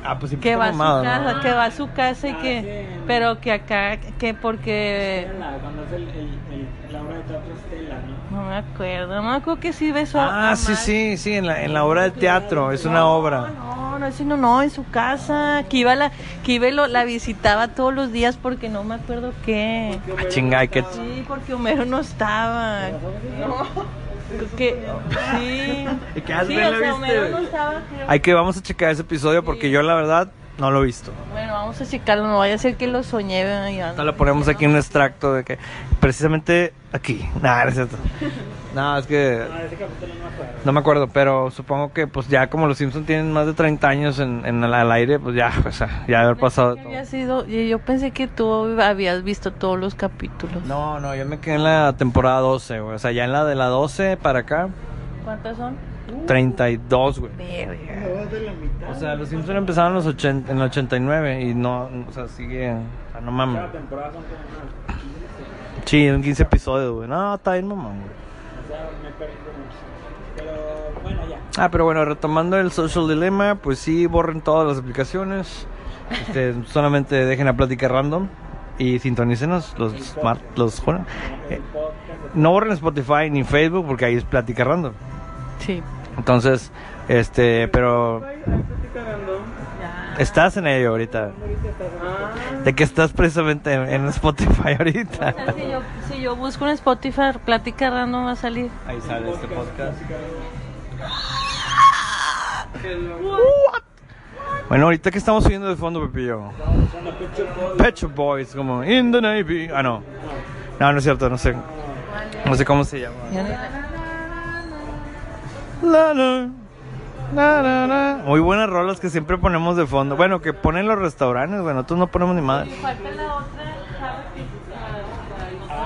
Ah, pues sí, Que va a su casa, que va a su casa y Ah, que. sí. Pero que acá, que porque. Estela, Cuando es el, el, el, la obra de teatro Estela, ¿no? No me acuerdo, no me acuerdo que sí besó a Ah, sí, sí, sí, en la, en la obra de teatro, es una obra. No, no, ese no, no, en su casa. Que iba, la, que iba y lo, la visitaba todos los días porque no me acuerdo qué. Ah, chinga, que... Sí, porque Homero no estaba. No. Que, sí. ¿Y qué haces? Sí, ¿Bien o sea, viste? No estaba. creo. Hay que, vamos a checar ese episodio porque yo la verdad no lo he visto. Bueno, vamos a checarlo, no vaya a ser que lo soñé. Ya. Ahorita le ponemos aquí un extracto de que precisamente aquí. No es cierto. No, es que Ah, ese capítulo no me acuerdo. no me acuerdo, pero supongo que pues ya como los Simpsons tienen más de 30 años en, en el, al aire, pues ya, o sea, ya haber pasado todo. Había sido, y yo pensé que tú habías visto todos los capítulos. No, no, yo me quedé en la temporada 12, güey. O sea, ya en la de la 12 para acá, ¿Cuántas son? 32, güey. Verga. No, de la mitad. O sea, los Simpsons empezaron en los 80, en el 89 y no, o sea, sigue, o sea, no mames. Temporada son como unas 15. Sí, en 15 episodios, güey. No, está bien, mamá, güey. O sea, me perdí mucho. Pero bueno, ya. Ah, pero bueno, retomando el Social Dilemma, pues sí, borren todas las aplicaciones. Este, solamente dejen a Plática Random y sintonícenos los smart, los bueno, eh, no borren Spotify ni Facebook porque ahí es Plática Random. Sí. Entonces, este, pero estás en ello ahorita. De que estás precisamente en, en Spotify ahorita. Si yo, si yo busco en Spotify, plática random va a salir. Ahí sale este podcast. Bueno, ahorita que estamos subiendo de fondo, Pepillo. Pet Shop Boys, como In the Navy. Ah, no. No, no es cierto, no sé. No sé cómo se llama. La, la, Muy buenas rolas que siempre ponemos de fondo. Bueno, que ponen los restaurantes, bueno, nosotros no ponemos ni más. Falta la otra.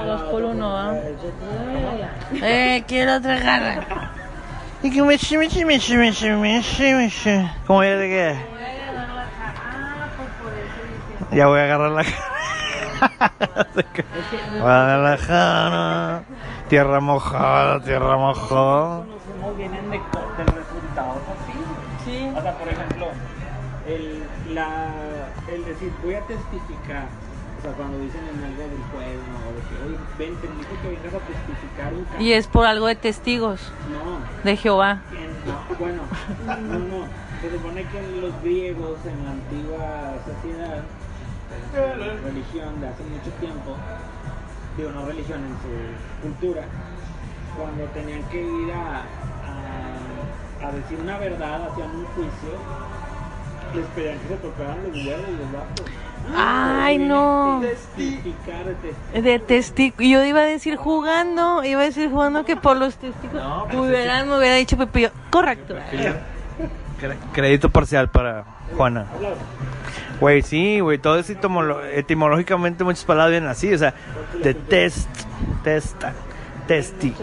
Dos por uno, ¿ah? Eh, quiero otra garra. Y que me shi, me shi, me shi, me shi, me shi, me shi. ¿Cómo ya de qué? Ya voy a agarrar la Guadalajara, tierra mojada, tierra mojada. Vienen de, así. Sí. O sea, por ejemplo, el, la, el decir voy a testificar. O sea, cuando dicen en algo del juez, ¿no? O de que, oye, ven, te dijo que vengas a testificar un caso. Y es por algo de testigos No, de Jehová. en- no, bueno, no, no. Se supone que en los griegos, en la antigua sociedad, religión de hace mucho tiempo, digo, no religión, en su cultura, cuando tenían que ir a, a, a decir una verdad, hacían un juicio, les pedían que se tocaran los huevos y los vatos. Ay, no. Testificar, testificar. De testigo. Yo iba a decir jugando, iba a decir jugando que por los testigos. No, pues Hubieran, me hubiera dicho Pepillo. Correcto. Crédito parcial para Juana. Güey, sí, güey, todo es etimológicamente muchas palabras vienen así, o sea, de test, testa, testi.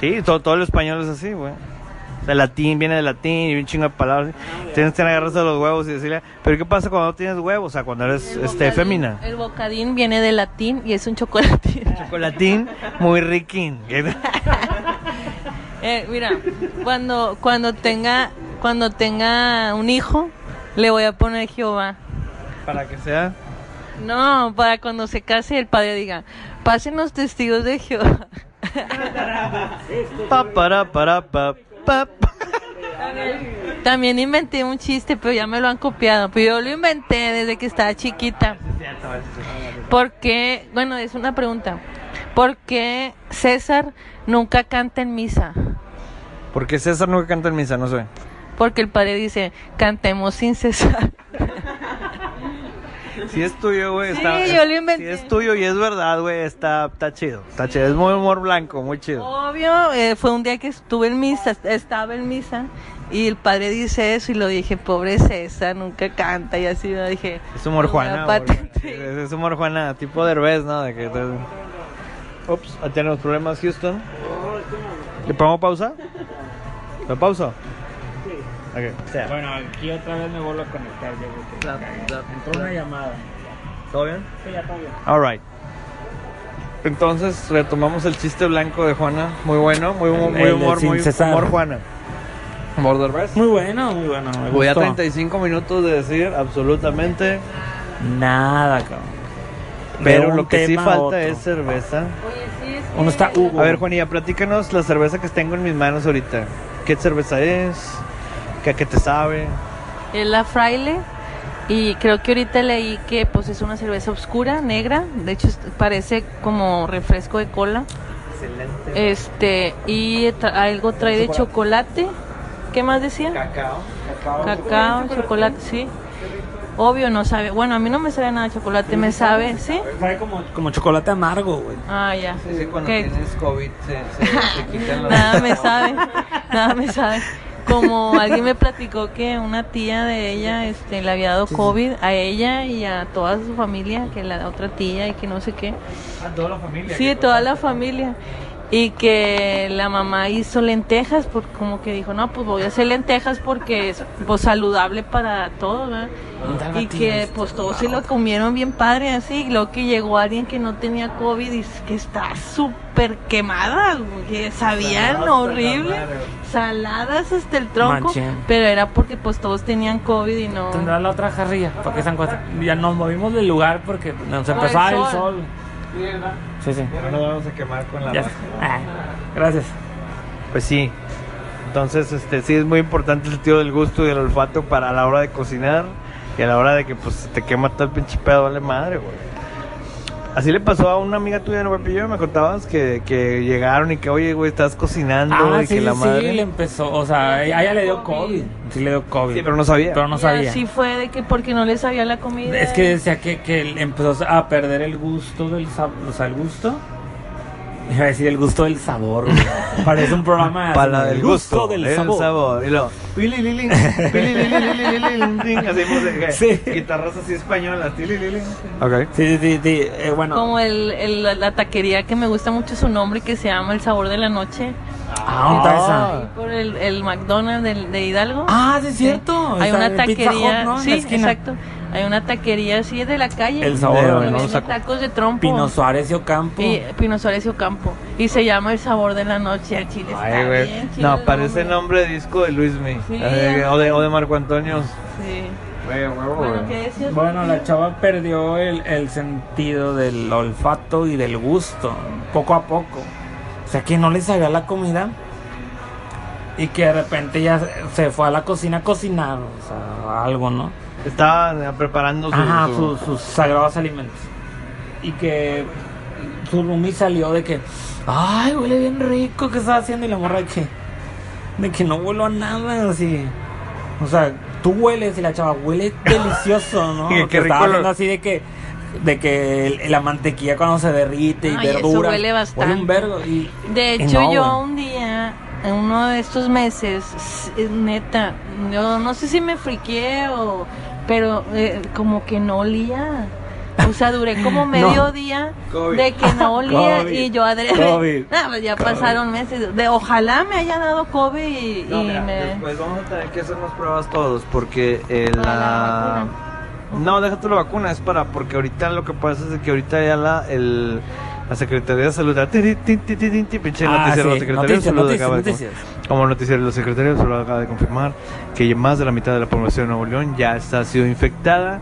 Sí, todo, todo el español es así, güey. Sea, latín viene de latín y un chingo de palabras. Tienes que agarrarse los huevos y decirle, pero ¿qué pasa cuando no tienes huevos? O sea, cuando eres El este bocadín- fémina. El bocadín viene de latín y es un chocolatín. Chocolatín muy riquín. Eh, mira, cuando cuando tenga cuando tenga un hijo, le voy a poner Jehová. Para que sea. No, para cuando se case el padre diga, pasen los testigos de Jehová. Pa, para, para, pa, También inventé un chiste, pero ya me lo han copiado. Pero yo lo inventé desde que estaba chiquita. ¿Por qué? Bueno, es una pregunta. ¿Por qué César nunca canta en misa? Porque César nunca canta en misa, no sé. Porque el padre dice, cantemos sin cesar. Si es tuyo, güey, Sí, está. yo lo inventé. Si es tuyo y es verdad, güey, está, está chido. Está chido. Es muy humor blanco, muy chido. Obvio, eh, fue un día que estuve en misa, estaba en misa y el padre dice eso y lo dije, pobre César, nunca canta y así, lo dije. Es humor "Lo voy a Juana. güey. patentar". Es humor Juana, tipo Derbez, ¿no? De que te- Ups, ahí tenemos problemas, Houston. ¿Le pongo pausa? ¿Lo pausa? Ok. Bueno, aquí otra vez me vuelvo a conectar. Ya, güey. Entró una llamada. ¿Todo bien? Sí, ya está bien. Alright. Entonces retomamos el chiste blanco de Juana. Muy bueno, muy, muy el de humor, muy cesar. humor Juana. Humor Derbez. Muy bueno, muy bueno. Me Voy a gustó. 35 minutos de decir absolutamente. Nada, cabrón. Pero lo que sí a falta otro. es cerveza. Oye, sí, es Uno está Hugo. A ver, Juanilla, platícanos la cerveza que tengo en mis manos ahorita. ¿Qué cerveza es? ¿Qué, a qué te sabe? Es la fraile y creo que ahorita leí que pues es una cerveza oscura, negra, de hecho parece como refresco de cola. Excelente. Este, y tra- algo trae de chocolate. ¿Qué más decía? Cacao. Cacao, chocolate, sí. Obvio no sabe. Bueno, a mí no me sabe nada de chocolate, me sabe, ¿sí? Sabe como, como chocolate amargo, güey. Ah, ya. Sí, sí, cuando ¿Qué? tienes COVID se, se, se quitan los... Nada me sabe, nada me sabe. Como alguien me platicó que una tía de ella este, le había dado COVID a ella y a toda su familia, que la otra tía y que no sé qué. Ah, toda la familia. Sí, toda la familia. Y que la mamá hizo lentejas, por, como que dijo, no, pues voy a hacer lentejas porque es pues, saludable para todos, ¿verdad? Y que pues todos se lo comieron bien padre así. Y luego que llegó alguien que no tenía COVID y que está súper quemada, que sabían horrible. Saladas hasta el tronco. Pero era porque pues todos tenían COVID y no... Tendrá la otra jarrilla, para que se encuentre. Ya nos movimos del lugar porque nos Por empezaba el el sol. Sí, sí. Ya nos vamos a quemar con la. Ah, gracias. Pues sí. Entonces, este, sí es muy importante el sentido del gusto y el olfato para a la hora de cocinar y a la hora de que pues te quema todo el pinche pedo, vale madre, güey. Así le pasó a una amiga tuya, ¿no, Pepillo? Me contabas que, que llegaron y que, oye, güey, estás cocinando Ah, y sí, que la sí, madre... le empezó. O sea, a ella le dio COVID. Sí, le dio COVID. Sí, pero no sabía. Pero no Y sabía. así fue de que porque no le sabía la comida. Es que decía que, que él empezó a perder el gusto del sabor. O sea, el gusto. Iba a decir el gusto del sabor. Parece un programa Para del gusto, del el sabor. sabor. Y luego, así. Guitarras así españolas, tili, lili. Ok. Sí, sí, sí. Eh, bueno. Como el, el- la taquería que me gusta mucho su nombre que se llama El Sabor de la Noche. Ah, por el, el McDonald's del- de, Hidalgo. Ah, sí, es cierto. Hay una el taquería. Hut, ¿no? Sí, exacto. Hay una taquería así de la calle. El sabor, a- tacos de trompo. Pino Suárez y Ocampo. Y Pino Suárez y Ocampo. Y se llama El Sabor de la Noche. El chile está Ay, güey. bien chido No, el parece nombre de disco de Luismi. Sí, Eh, o, de, o de Marco Antonio. Sí. Bueno, güey. ¿qué decías? Bueno, la chava perdió el, el sentido del olfato y del gusto, poco a poco. O sea, que no le sabía la comida y que de repente ya se fue a la cocina a cocinar, o sea, algo, ¿no? Estaba eh, preparando su. Ajá, su- sus, sus sagrados alimentos. Y que su roomie salió de que, ay, huele bien rico, ¿qué estás haciendo? Y la morra de que, de que no huelo a nada, así. O sea, tú hueles y la chava huele delicioso, ¿no? Que rico estaba haciendo así de que, de que la mantequilla cuando se derrite y Ay, eso verdura. huele bastante. un vergo. Y, De y hecho, no, yo un día, en uno de estos meses, neta, yo no sé si me friqué o. Pero eh, como que no olía. O sea, duré como medio día COVID. de que no olía COVID. y yo adrede. COVID. Ah, pues ya COVID. pasaron meses. De, ojalá me haya dado COVID y, No, y mira, me. Después vamos a tener que hacernos pruebas todos porque eh, la la. No, déjate la vacuna, es para. Porque ahorita lo que pasa es de que ahorita ya la. El, la Secretaría de Salud. Pinche Ah, sí, noticias, noticias, de-. Como noticiero, la Secretaría de Salud acaba de confirmar que más de la mitad de la población de Nuevo León ya está ha sido infectada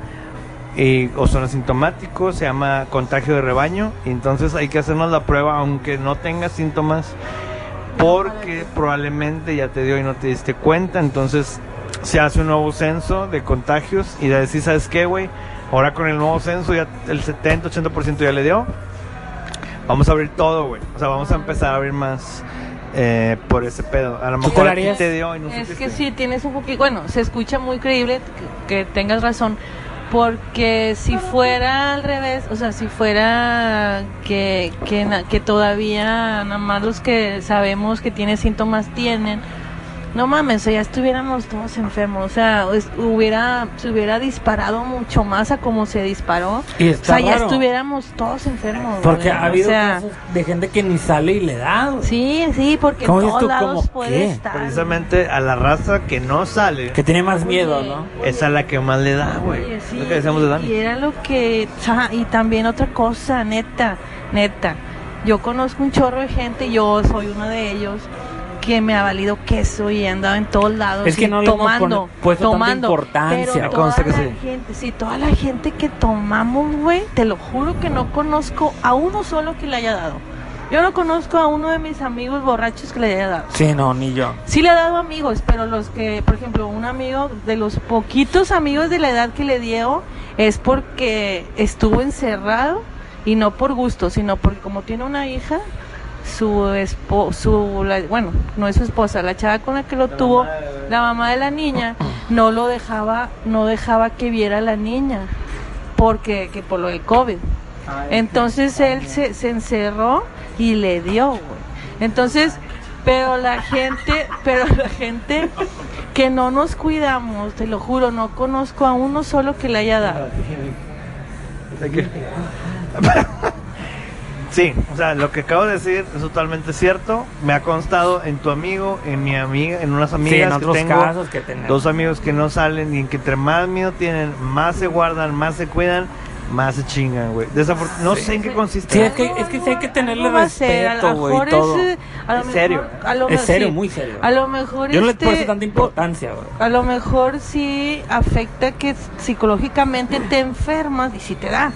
y, o son asintomáticos, se llama contagio de rebaño, entonces hay que hacernos la prueba aunque no tengas síntomas porque probablemente ya te dio y no te diste cuenta, entonces se hace un nuevo censo de contagios y de decir, ¿sabes qué, güey? Ahora con el nuevo censo ya el 70-80% ya le dio. Vamos a abrir todo, güey. O sea, vamos a empezar a abrir más eh, por ese pedo. A lo ¿Tú mejor a ti te dio y no Es supiste. que sí, tienes un poquito. Bueno, se escucha muy creíble que, que tengas razón. Porque si fuera al revés, o sea, si fuera que, que, que todavía nada más los que sabemos que tienen síntomas tienen, no mames, ya estuviéramos todos enfermos, o sea, es- hubiera, se hubiera disparado mucho más a como se disparó. Y O sea, ya estuviéramos todos enfermos. Porque güey, ha habido o sea, casos de gente que ni sale y le da. güey. Sí, sí, porque en ¿Cómo dices todos lados ¿Cómo puede qué? estar. Precisamente a la raza que no sale, Que tiene más miedo, ¿no? es a la que más le da, güey. Oye, sí, lo que decíamos de y era lo que, y también otra cosa, neta, neta. Yo conozco un chorro de gente, yo soy uno de ellos, que me ha valido queso y he andado en todos lados. Es que y no le hemos tomando, tomando. importancia. Pero toda la sí. gente, sí, toda la gente que tomamos, güey, te lo juro que no conozco a uno solo que le haya dado. Yo no conozco a uno de mis amigos borrachos que le haya dado. Sí, no, ni yo. Sí le ha dado amigos, pero los que, por ejemplo, un amigo de los poquitos amigos de la edad que le dio es porque estuvo encerrado y no por gusto, sino porque como tiene una hija, su esposo, su, la- bueno, no es su esposa, la chava con la que lo tuvo, la mamá de la niña, no lo dejaba, no dejaba que viera a la niña, porque, que por lo del COVID. Entonces él se, se encerró y le dio, güey. Entonces, pero la gente, pero la gente que no nos cuidamos, te lo juro, no conozco a uno solo que le haya dado. Sí, o sea, lo que acabo de decir es totalmente cierto. Me ha constado en tu amigo, en mi amiga, en unas amigas Sí, en que tengo. casos que tenemos. Dos amigos que no salen y en que entre más miedo tienen, más se guardan, más se cuidan, más se chingan, güey. No sé en qué consiste. Sí, es que, es que sí hay que tenerle respeto, güey, todo. es, eh, a lo Es serio, mejor- a lo Es mejor- serio, sí. muy serio. A lo mejor Yo no le este, puse tanta importancia, güey. A lo mejor sí afecta que psicológicamente te enfermas y sí te da.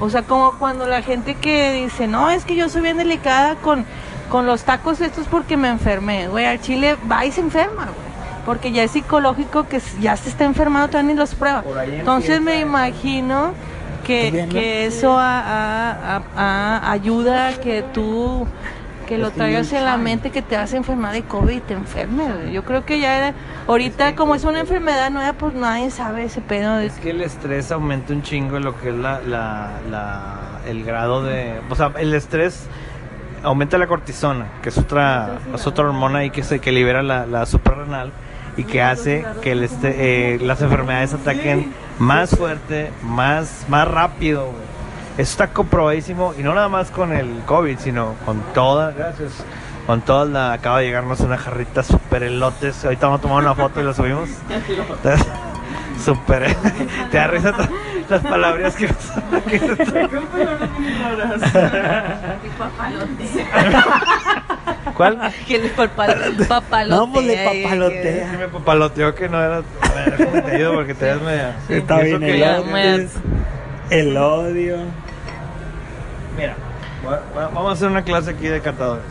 O sea, como cuando la gente que dice, no, es que yo soy bien delicada con, con los tacos estos porque me enfermé. Güey, al chile va y se enferma, güey. Porque ya es psicológico que ya se está enfermando, todavía ni los prueba. Entonces me imagino que, que eso a- a- a- a- ayuda a que tú que lo traigas en la mente que te vas a enfermar de COVID y te enfermes. Yo creo que ya era, ahorita como es una enfermedad nueva, pues nadie sabe ese pedo. de- Es que el estrés aumenta un chingo lo que es la, la, la- el grado de... O sea, el estrés aumenta la cortisona, que es otra, es otra hormona ahí que, se, que libera la, la suprarrenal y que hace que el este- eh, las enfermedades ataquen más fuerte, más, más rápido. güey. Eso está comprobadísimo y no nada más con el COVID, sino con todas, gracias, con todas la, acaba de llegarnos una jarrita super elotes, ahorita vamos a tomar una foto y la subimos. Entonces, Super. Te da risa las palabras que que- ¿Cuál? Que le papal- papalotea. No, pues le papalotea. Sí me papaloteó que no era. A ver, déjame te ayudo porque te ves media. Está bien, el odio. El odio. Mira, va- va- vamos a hacer una clase aquí de catadores.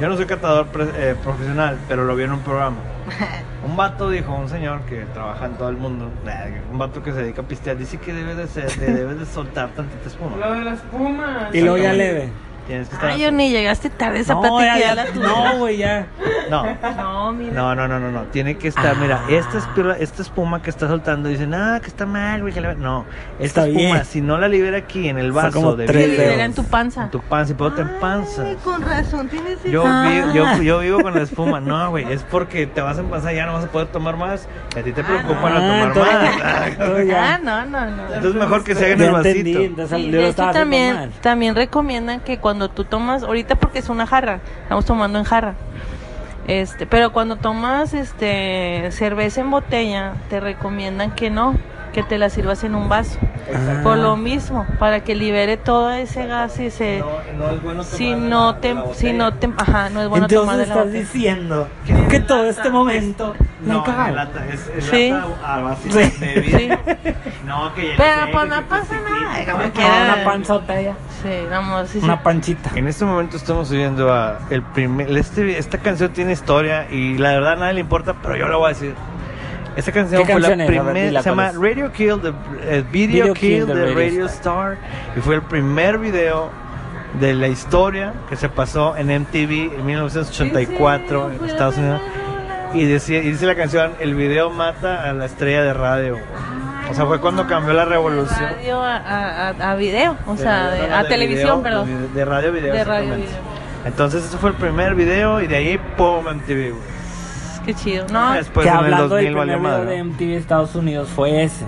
Yo no soy catador pre- eh, profesional, pero lo vi en un programa. Un vato dijo, un señor que trabaja en todo el mundo, un vato que se dedica a pistear, dice que debe de ser, de- debes de soltar tantita espuma. Lo de las pumas. Y luego ya leve. Tienes que estar. Ay, Johnny, llegaste tarde esa No, ya, ya la no, güey, ya. No, No, mira. no, no, no, no, no. Tiene que estar, mira, esta espuma, esta espuma que está soltando, dicen, ah, que está mal, güey. que la-". No, esta Está espuma, bien. si no la libera aquí en el vaso como de tres vidrio, libera en tu panza. en tu panza y luego te empanzas. Ay, con razón tienes Yo, yo, yo vivo con la espuma. No, güey, es porque te vas a empanzar y ya no vas a poder tomar más. Y a ti te preocupa no, Ah, tomar entonces- más. Ah, no, no, no. Entonces mejor que se haga en Ya el vasito. entendí, entonces Sí, yo de lo hecho estaba haciendo también, mal. también recomiendan que cuando tú tomas, ahorita porque es una jarra, estamos tomando en jarra. Este, pero cuando tomas este cerveza en botella, te recomiendan que no, que te la sirvas en un vaso. Ah. Por lo mismo, para que libere todo ese gas y se No, no es bueno si tomar no te si no te ajá, no es bueno tomar Entonces de la estás botella. diciendo que todo este momento No, lata, es, es Sí. lata a base Sí. No, que ya Pero sé, pues que no pasa nada, quiera. una panzota ya. Sí, vamos, sí, sí. Una panchita. En este momento estamos subiendo a el primer este, esta canción tiene historia y la verdad a nadie le importa, pero yo la voy a decir. Esta canción ¿Qué fue la primera, se llama. Radio Kill, the, eh, Video, Video Kill, Kill de de Radio, Radio Star y fue el primer video de la historia que se pasó en MTV en 1984 en Estados Unidos y decía y dice la canción el video mata a la estrella de radio. O sea, fue cuando cambió la De revolución. radio a, a, a- video, o sea, De- de- no, a de televisión, video, perdón. De, de radio a video. De radio video. Entonces ese fue el primer video y de ahí, pum, MTV, güey. Qué chido. No, Después que en el hablando del 2000 valió primer video madre. de MTV Estados Unidos fue ese.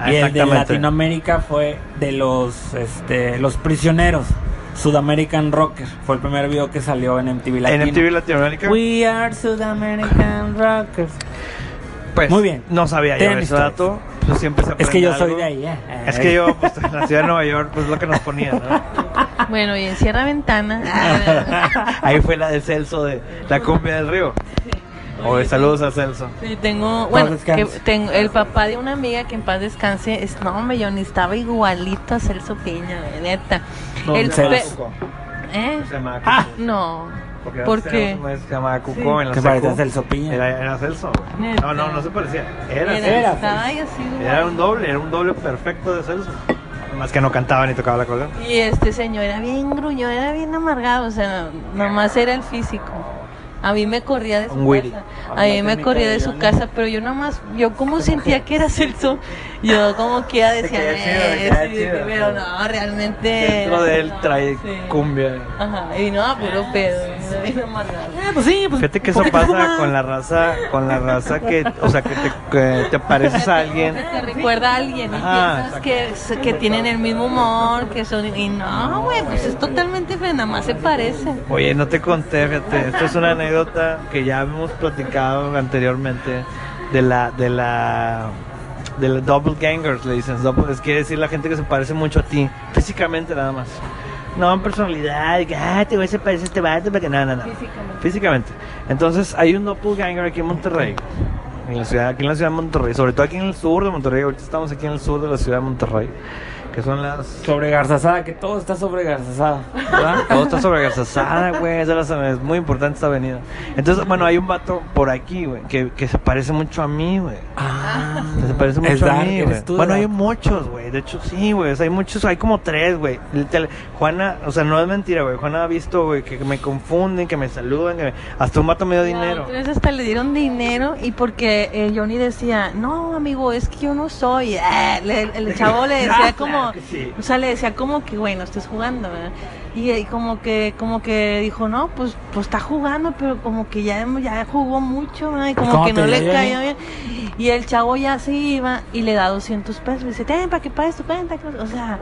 Ah, y el de. Latinoamérica fue de los este los prisioneros. Sudamerican Rocker fue el primer video que salió en MTV En Latino. MTV Latinoamérica. We are Sudamerican Rockers. Pues, Muy bien. No sabía yo Ten ese stories. dato. Pues siempre se Es que yo soy de ahí, eh. Es que yo, pues, en la ciudad de Nueva York, pues lo que nos ponían, ¿no? bueno, y encierra ventana. Ahí fue la de Celso de la cumbia del río. O de saludos a Celso. Sí, tengo, bueno, que descanse. tengo el papá de una amiga que en paz descanse, es, no, hombre, yo ni estaba igualito a Celso Piña, neta. el Celso. ¿Eh? Se Ah. No. Porque ¿Por antes qué? teníamos un maestro que Se llamaba Cuco en la Que parecía Celso Piña. Era, era Celso. güey. No, no, no se parecía. Era, Era, Celso. estaba así. Era un doble, era un doble perfecto de Celso. Más que no cantaba ni tocaba la cola. Y este señor era bien gruñón, era bien amargado, o sea, nomás era el físico. A mí me corría de su Willy. casa. A mí me corría de su casa, pero yo nomás, yo como sentía que era Celso, yo como que ya decía, chido, "Eh, caía sí", chido. pero no, realmente. Dentro de él no, trae sí. cumbia. Ajá, y no, puro pedo, amargado. Ah, pues sí, pues. Fíjate que eso pasa con la raza, con la raza que, o sea, que te, que te pareces a alguien. Te recuerda a alguien y Ajá, piensas que, que tienen el mismo humor, que son. Y no, güey, pues es totalmente diferente, nada más se parecen. Oye, no te conté, fíjate, esto es una anécdota que ya hemos platicado anteriormente de la, de la, de la doppelgangers, le dicen, es quiere decir la gente que se parece mucho a ti, físicamente nada más. No en personalidad, que, ah, te güey se parece a este vato, porque no, no, no. Físicamente. Físicamente. Entonces hay un doppelganger aquí en Monterrey. En la ciudad, aquí en la ciudad de Monterrey, sobre todo aquí en el sur de Monterrey, ahorita estamos aquí en el sur de la ciudad de Monterrey, que son las Sobregarzazada, que todo está sobregarzazado. ¿verdad? todo está sobregasazada, güey. esa Es, muy importante esta avenida. Entonces, bueno, hay un vato por aquí, güey, que, que se parece mucho a mí, güey. Ah, Que Se parece mucho a mí, güey. tú, Bueno, hay muchos, güey. De hecho, sí, güey. o sea, hay muchos, hay como tres, güey. Juana, o sea, no es mentira, güey. Juana ha visto, güey, que me confunden, que me saludan, que me- hasta un vato me dio dinero. Entonces hasta le dieron dinero y porque eh, Johnny decía, no amigo, es que yo no soy. Le- el, chavo le decía como, o sea, le decía como que, güey, no estés jugando, ¿verdad? Y, y como que, como que dijo, no, pues, pues está jugando, pero como que ya, ya jugó mucho, ¿verdad? Y como que no le cayó bien. Y el chavo ya se iba y le da 200 pesos. Le dice, ten, para que pagues tu cuenta. O sea,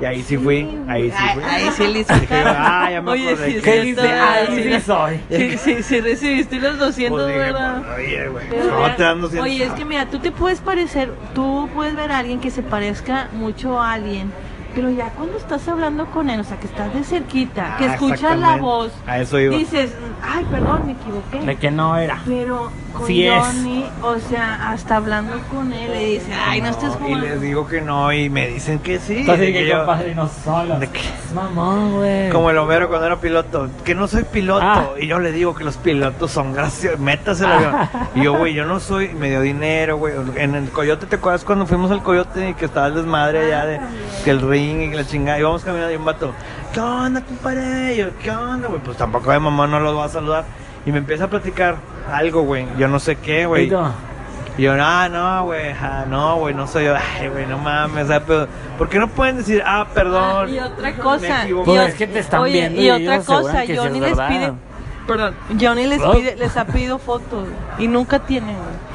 Y ahí sí fui, ahí sí fui. Ahí, ahí sí le hizo ah, ya me Oye, acordé sí, ¿Qué dice? Ahí sí soy. Sí, sí, sí, recibiste los 200, Pues dije, ¿verdad? pues, oye, güey, no te dan 200. Oye, es que mira, tú te puedes parecer, tú puedes ver a alguien que se parezca mucho a alguien, pero ya cuando estás hablando con él, o sea, que estás de cerquita, que Ah, escuchas la voz, A eso iba. dices, ay, perdón, me equivoqué. De que no era. Pero con Sí es. O sea, hasta hablando con él, le dice, ay, no estés y jugando. les digo que no y me dicen que sí. Entonces que yo- compadre, no solo. de que- Mamá, güey. Como el Homero cuando era piloto, que no soy piloto. Ah. Y yo le digo que los pilotos son graciosos, métase el avión. Y yo, güey, yo no soy, me dio dinero, güey. En el coyote, ¿te acuerdas cuando fuimos al coyote y que estaba el desmadre allá de que el ring y que la chingada? Íbamos caminando y un vato, ¿qué onda, compadre? Y yo, ¿qué onda, güey? Pues tampoco de mamá no los va a saludar. Y me empieza a platicar algo, güey. Yo no sé qué, güey. Y yo, ah, no, güey, ah, no, güey, no soy yo. Ay, güey, no mames, o sea, pero, ¿por qué no pueden decir, ah, perdón? Y otra cosa, equivoqué"? Pues y es que te están oye, viendo y, y otra cosa, Johnny es les verdad. pide, perdón, Johnny les Oh. pide, les ha pedido fotos y nunca tienen. güey.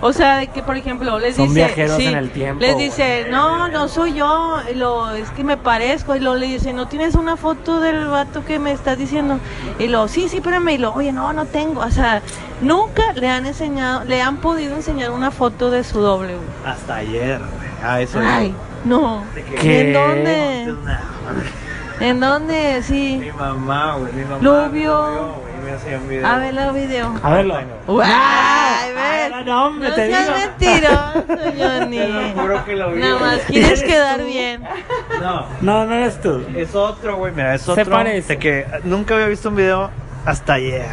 O sea, de que por ejemplo les Son dice, viajeros sí, en el tiempo, les dice, no, no soy yo, y lo, es que me parezco, y lo le dice, no tienes una foto del vato que me estás diciendo, y lo, sí, sí, espérame, y lo, oye, no, no tengo, o sea, nunca le han enseñado, le han podido enseñar una foto de su doble. güey. Hasta ayer, güey. Ah, eso Ay, no, ¿De qué? ¿en dónde? ¿En dónde? Sí. Mi mamá, güey, mi mamá. Lo me vio. Güey, me hacía un video. A ver el video. A verlo. ¡Ay, ves! Ah, no, hombre, no te seas digo. mentiroso, Johnny. Te lo juro que lo vi. Nada más quieres quedar bien. No, No, no eres tú. es otro, güey, mira, es Se otro. parece. De que nunca había visto un video hasta ayer.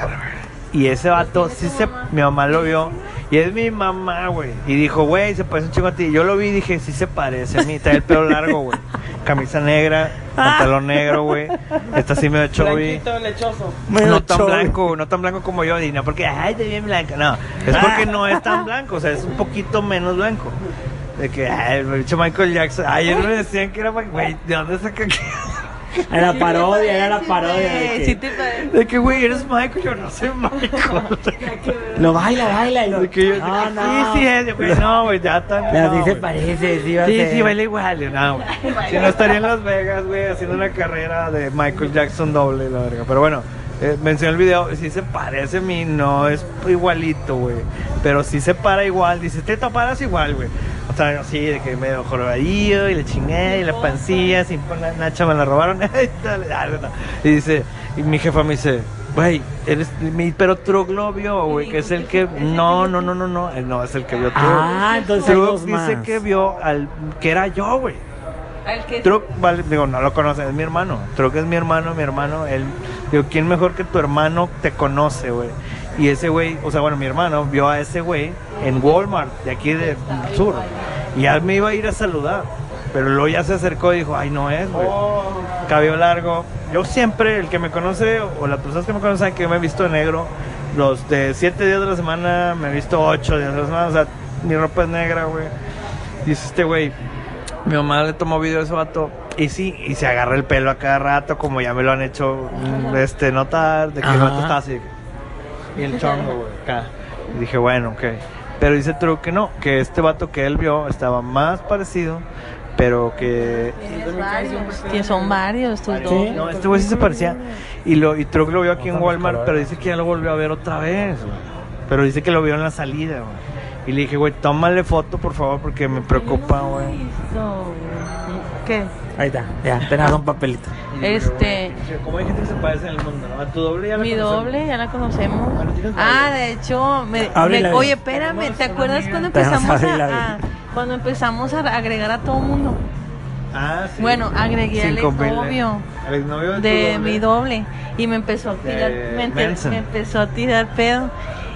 Y ese vato, sí se, mi mamá lo vio. Y es mi mamá, güey. Y dijo, güey, se parece un chico a ti. Yo lo vi y dije, sí se parece a mí. Trae el pelo largo, güey. Camisa negra, pantalón negro, güey. Está así medio chubby. Blanquito, lechoso. no tan chubby. blanco, no tan blanco como yo, y no porque, ay, te bien blanco, no, es porque no es tan blanco, o sea, es un poquito menos blanco. De que, ay, el bicho Michael Jackson. Ayer me decían que era, güey, ¿de dónde saca que? Era la parodia, era la parodia. de que sí te parece. De que, güey, eres Michael, yo no soy Michael. Lo baila, baila. Y lo... De que yo, no, no. Sí, sí, es, güey, no, güey, ya tan. Pero no, sí se parece, sí va Sí, sí, baila igual. yo, No, güey. Si no estaría en Las Vegas, güey, haciendo una carrera de Michael Jackson doble, la verga. Pero bueno, eh, mencioné el video, sí se parece a mí, no es igualito, güey. Pero sí se para igual, dice, te paras igual, güey. O sea, así, de que medio jorobadillo y le chingué y la pancilla, sin la nacha me la robaron. No. y dice, y mi jefa me dice, güey, eres mi, pero Trug vio, güey, que es el que, no, no, no, no, no, eh, no, es el que vio Trug. Ah, entonces Trug dice más. que vio al, que era yo, güey. Al que- vale, digo, no lo conoce, es mi hermano. Truck es mi hermano, mi hermano, él, digo, ¿quién mejor que tu hermano te conoce, güey? Y ese güey, o sea, bueno, mi hermano vio a ese güey en Walmart, de aquí del sur. Y ya me iba a ir a saludar. Pero luego ya se acercó y dijo, ay, no es, güey. Cabello largo. Yo siempre, el que me conoce, o las personas que me conocen, que me he visto negro. Los de siete días de la semana, me he visto ocho días de la semana. O sea, mi ropa es negra, güey. Dice este güey, mi mamá le tomó video a ese vato. Y sí, y se agarra el pelo a cada rato, como ya me lo han hecho mm, este, notar, de que el Ajá. vato estaba así. Y el chongo, güey, acá. Y dije, bueno, ok. Pero dice True que no, que este vato que él vio estaba más parecido, pero que. Que son varios tus Sí. dos. No, este güey sí se parecía. Y, lo, y True lo vio aquí en Walmart, pero dice que ya lo volvió a ver otra vez, güey. Pero dice que lo vio en la salida, güey. Y le dije, güey, tómale foto, por favor, porque me preocupa, güey. No, ¿Qué? Ahí está, ya, tenés un papelito. Este, Como hay gente que se parece en el mundo, ¿no? A tu doble ya la mi conocemos. doble, ya la conocemos. Ah, varios. de hecho, me, oye, espérame, ¿te acuerdas cuando empezamos a, a- cuando empezamos a agregar a todo mundo? Ah, sí. Bueno, agregué al mil, eh. exnovio Al exnovio de, de doble. mi doble y me empezó a tirar, me empezó a tirar pedo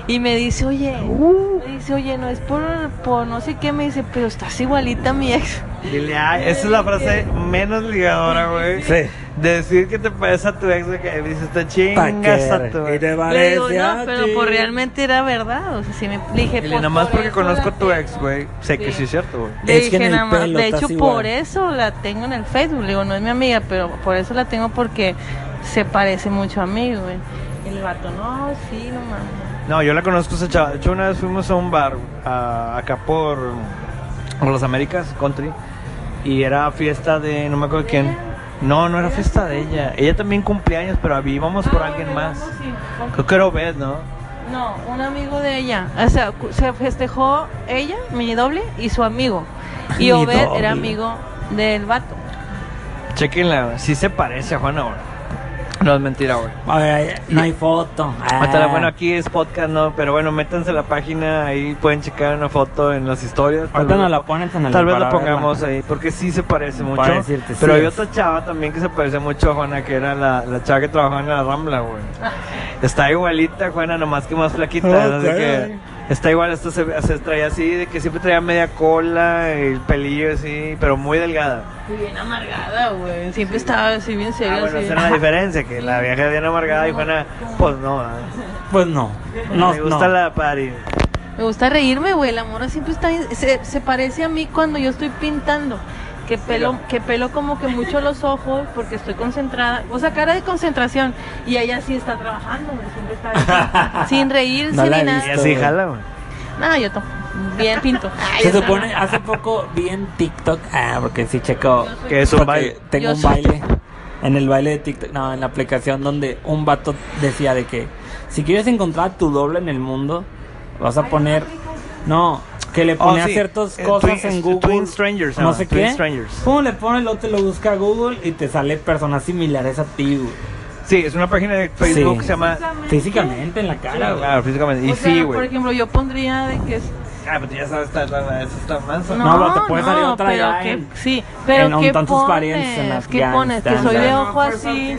y me dice, oye, Uh. me dice, oye, no es por, por no sé qué, me dice, pero estás igualita a mi ex. Dile, ay, esa es la frase menos ligadora, güey. Sí. Decir que te parece a tu ex, que dices, te chingas a tu y ex. te Le digo, no, a pero ti. pues realmente era verdad, o sea, si me le dije, Dile, pues, nada más por porque conozco a tu ex, güey. Sé que Sí. es cierto, güey. Le Es que dije el nada más, de hecho igual. por eso la tengo en el Facebook, le digo, no es mi amiga, pero por eso la tengo porque se parece mucho a mí, güey. Y el vato, no, sí, no mames. No, yo la conozco esa chava. De hecho, una vez fuimos a un bar a- acá por, por las Américas, country. Y era fiesta de, no me acuerdo quién. No, no era fiesta de ella. Ella también cumplía años, pero íbamos por Ah, alguien más. Creo que era Obed, ¿no? No, un amigo de ella. O sea, se festejó ella, mi doble, y su amigo. Y Obed era amigo del vato. Chequenla, sí se parece a Juana ahora. No es mentira, güey. A ver, no hay foto. Ah. Bueno, aquí es podcast, ¿no? Pero bueno, métanse a la página, ahí pueden checar una foto en las historias. Tal Ahorita vez- la pones en el Tal vez la pongamos verla. ahí, porque sí se parece mucho. Para decirte, pero sí hay es. otra chava también que se parece mucho a Juana, que era la, la chava que trabajaba en la Rambla, güey. Está igualita, Juana, nomás que más flaquita. ¿no? De Ok. Está igual, esto se, se traía así, de que siempre traía media cola, el pelillo así, pero muy delgada. Y bien amargada, güey. Siempre estaba así bien seria. Ah, bueno, así. esa era la diferencia, que la vieja es bien amargada y Juana, pues no, ¿eh? Pues no. No, me gusta no. la party. Me gusta reírme, güey. La mora siempre está. Se, se parece a mí cuando yo estoy pintando. Que pelo, que pelo como que mucho los ojos porque estoy concentrada. O sea, cara de concentración. Y ella sí está trabajando. Siempre está sin reírse No la ni nada. Y visto. así jala, güey. No, yo to- bien pinto. Ay, Se supone, hace poco vi en TikTok, ah, porque sí checo, Que es un baile. tengo Yo un soy- baile, en el baile de TikTok, no, en la aplicación donde un vato decía de que si quieres encontrar tu doble en el mundo, vas a poner, no, que le Oh, ponía sí. ciertas Eh, cosas Twin- en Google, Twin Strangers, no sé Twin qué, Strangers. pum, le pones, luego te lo busca a Google y te sale personas similares a ti, güey. Sí, es una página de Facebook Sí. que se llama... físicamente en la cara, güey. Claro, físicamente. Y O sea, sí, por güey. ejemplo, yo pondría de que es Ah, pero tú ya sabes, está, está, mansa. No, pero te puede salir otra pero ya que, en- sí, pero en un ¿qué tantos pones? parientes en ¿Qué pones? Que soy de ojo así.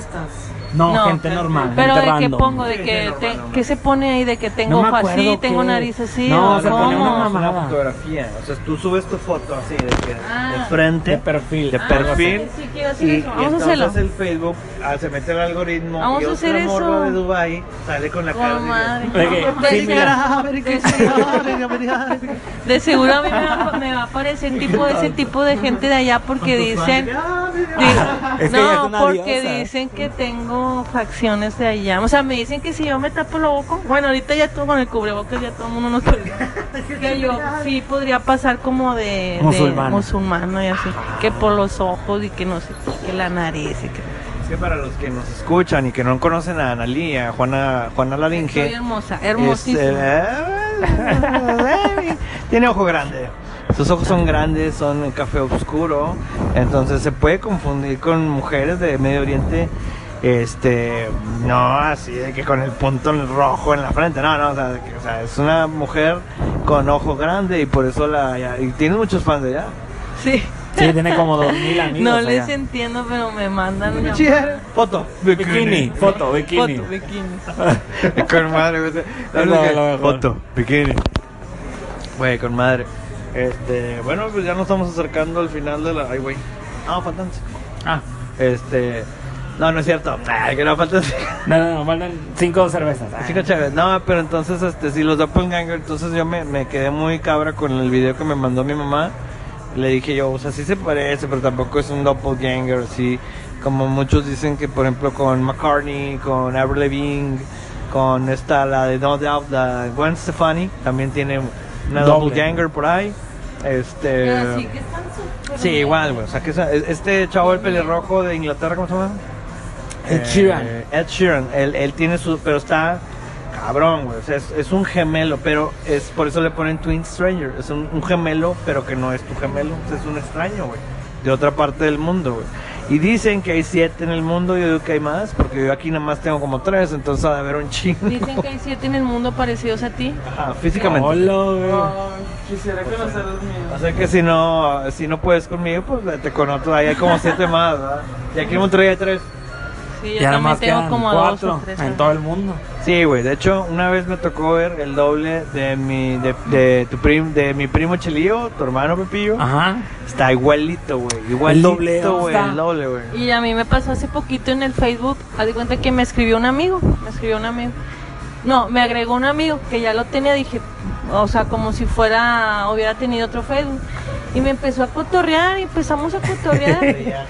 No, gente normal, Pero gente de qué pongo, de que, te- ¿qué se pone ahí? De que tengo No ojo así, tengo nariz así. No, ¿o se pone cómo? una mamada. fotografía. O sea, tú subes tu foto así de, que, Ah. de frente. De perfil. De Ah, perfil. sí, sí, quiero hacer y, eso. y Vamos a hacerlo. el Facebook ah, se mete el algoritmo Vamos y a otra hacer eso. morra de Dubai sale con la cara Con de- madre. De que- De- sí, mira. de seguro- De seguro a mí me va, me va a aparecer tipo ese tipo de gente de allá porque dicen no porque dicen que tengo facciones de allá o sea me dicen que si yo me tapo la boca bueno ahorita ya todo con el cubrebocas ya todo el mundo nos que yo sí podría pasar como de, musulmana y así que por los ojos y que no sé que la nariz y que para los que nos escuchan y que no conocen a Analí, a Juana, Juana Laringe. hermosa hermosísima eh, tiene ojo grande. Sus ojos son grandes, son café oscuro, entonces se puede confundir con mujeres de Medio Oriente. Este, no así de que con el punto rojo en la frente, no, no, o sea, que- o sea, es una mujer con ojo grande y por eso la. ya- y tiene muchos fans de allá. sí Sí, tiene como dos mil amigos. no allá. les entiendo pero me mandan Foto, Bikini, foto, bikini. Foto, bikini. con madre, güey. La Es verdad lo- que- lo mejor. Foto, bikini. Güey, con madre. Este, bueno, pues ya nos estamos acercando al final de la. Ay, güey. No, faltan. Ah, Este. No, no es cierto. Ay, que no faltan cinco. no, no, no, faltan cinco cervezas. Ah. Cinco chaves. No, pero entonces, este, si los doppelganger, entonces yo me, me quedé muy cabra con el video que me mandó mi mamá. Le dije yo, o sea, sí se parece, pero tampoco es un doppelganger, así como muchos dicen que, por ejemplo, con McCartney, con Avril Lavigne, con esta, la de No Doubt, la Gwen Stefani, también tiene una Doble. doppelganger por ahí. Este. Pero sí Sí, igual, güey. O sea, que esa- este chavo, el pelirrojo de Inglaterra, ¿cómo se llama? Ed Eh, Sheeran. Ed Sheeran. Él, él tiene su. Pero está cabrón, güey. O sea, es, es un gemelo, pero es por eso le ponen Twin Stranger. Es un, un gemelo, pero que no es tu gemelo. O sea, es un extraño, güey. De otra parte del mundo, güey. Y dicen que hay siete en el mundo. Yo digo que hay más, porque yo aquí nada más tengo como tres. Entonces ha de haber un chingo. Dicen que hay siete en el mundo parecidos a ti. Ajá, físicamente. Hola, güey. Quisiera conocer los míos. O sea que si no, si no puedes conmigo, pues vete con otro. Ahí hay como siete más, ¿verdad? Y aquí en Monterrey hay tres. Sí, yo más tengo quedan como cuatro dos o tres. en todo el mundo. Sí, güey. De hecho, una vez me tocó ver el doble de mi, de, de tu prim, de mi primo Chelío, tu hermano Pepillo. Ajá. Está igualito, güey. Igualito, doble, ¿dónde güey. El doble, güey. Y a mí me pasó hace poquito en el Facebook, haz de cuenta que me escribió un amigo, me escribió un amigo. No, me agregó un amigo que ya lo tenía, dije, o sea, como si fuera, hubiera tenido otro Facebook. Y me empezó a cotorrear y empezamos a cotorrear.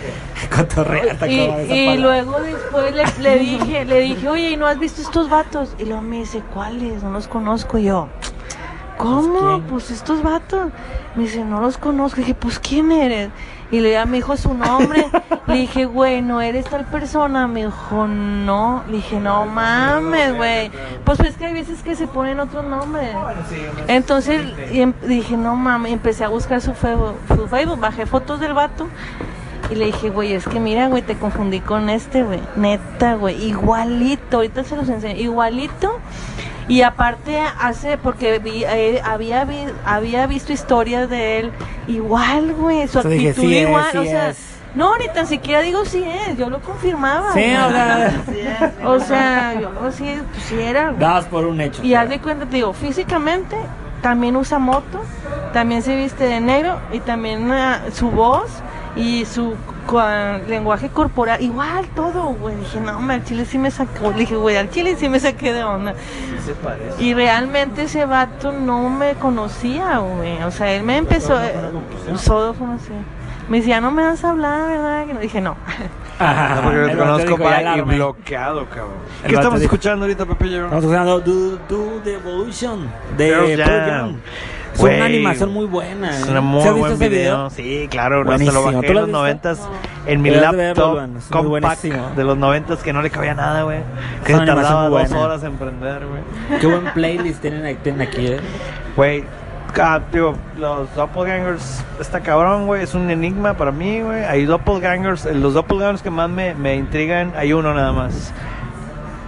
Cotorrea, te y, y luego después le, le dije, le dije, oye, ¿y no has visto estos vatos? Y luego me dice, ¿cuáles? No los conozco Y yo. ¿Cómo? ¿quién? Pues estos vatos. Me dice, no los conozco. Y dije, pues ¿quién eres? Y le me dijo su nombre. le dije, güey, ¿no eres tal persona? Me dijo, no. Le dije, no mames, güey. Pues es que hay veces que se ponen otros nombres. Entonces y em- dije, no mames, empecé a buscar su Facebook, su Facebook, bajé fotos del vato y le dije, güey, es que mira, güey, te confundí con este, güey, neta, güey, igualito, ahorita se los enseño, igualito. Y aparte hace, porque vi, eh, había, vi- había visto historias de él, igual, güey, su sea, dije, actitud sí es, igual, sí o sea, es. no, ni tan siquiera digo sí es, yo lo confirmaba. Sí, o sea, O sea, yo sí, pues, sí era, dabas por un hecho. Y haz de cuenta, te digo, físicamente también usa moto, también se viste de negro y también ah, su voz y su cua- lenguaje corporal, igual todo, güey. Dije, no, hombre, al chile sí me sacó. Le dije, güey, al chile sí me saqué de onda. se parece. Y realmente ese vato no me conocía, güey. O sea, él me empezó. eh, Solo conocía. Me decía, no me vas a hablar, ¿verdad? Que no dije, no. Ajá, No, porque yo te conozco dijo, ya pa, y bloqueado, cabrón. El ¿Qué estamos dijo- escuchando ahorita, Pepillo? Estamos escuchando Do, Do the Evolution de Pearl Pearl Jam. Es Güey, una animación muy buena. Es ¿eh? un muy ¿Sí has visto buen ese video. Sí, claro, hasta lo bajé ¿Tú en lo los noventas en mi Debes verlo, laptop muy compact de los noventas que no le cabía nada, güey. Que se tardaba dos horas en prender, güey. Qué buen playlist tienen, aquí- tienen aquí, ¿eh? Güey, ah, digo, los doppelgangers, está cabrón, güey, es un enigma para mí, güey. Hay doppelgangers, eh, los doppelgangers que más me, me intrigan, hay uno nada más,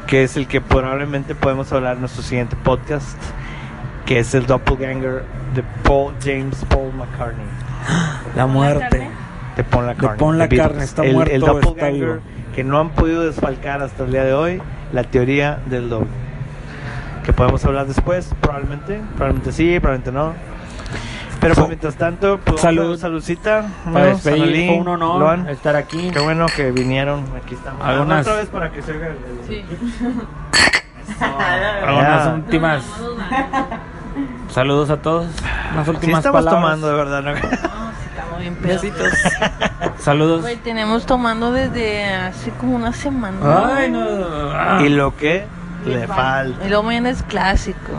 que es el que probablemente podemos hablar en nuestro siguiente podcast, que es el doppelganger de Paul James Paul McCartney. La muerte. De Paul McCartney. Paul The McCartney, está el, muerto El está doppelganger vivo? que no han podido desfalcar hasta el día de hoy, la teoría del doble. Que podemos hablar después, probablemente, probablemente sí, probablemente no. Pero pues, mientras tanto, pues, Salud. saludcita. Para fue un honor Loan. estar aquí. Qué bueno que vinieron, aquí estamos. Algunas- Otra vez para que se oiga el- Sí. Algunas últimas. Saludos a todos. Sí últimas estamos palabras. tomando, de verdad, ¿no? No, sí, estamos bien pedacitos. Saludos. Güey, tenemos tomando desde hace como una semana. Ay, no. Ah. Y lo que le falta. Y luego mañana es clásico.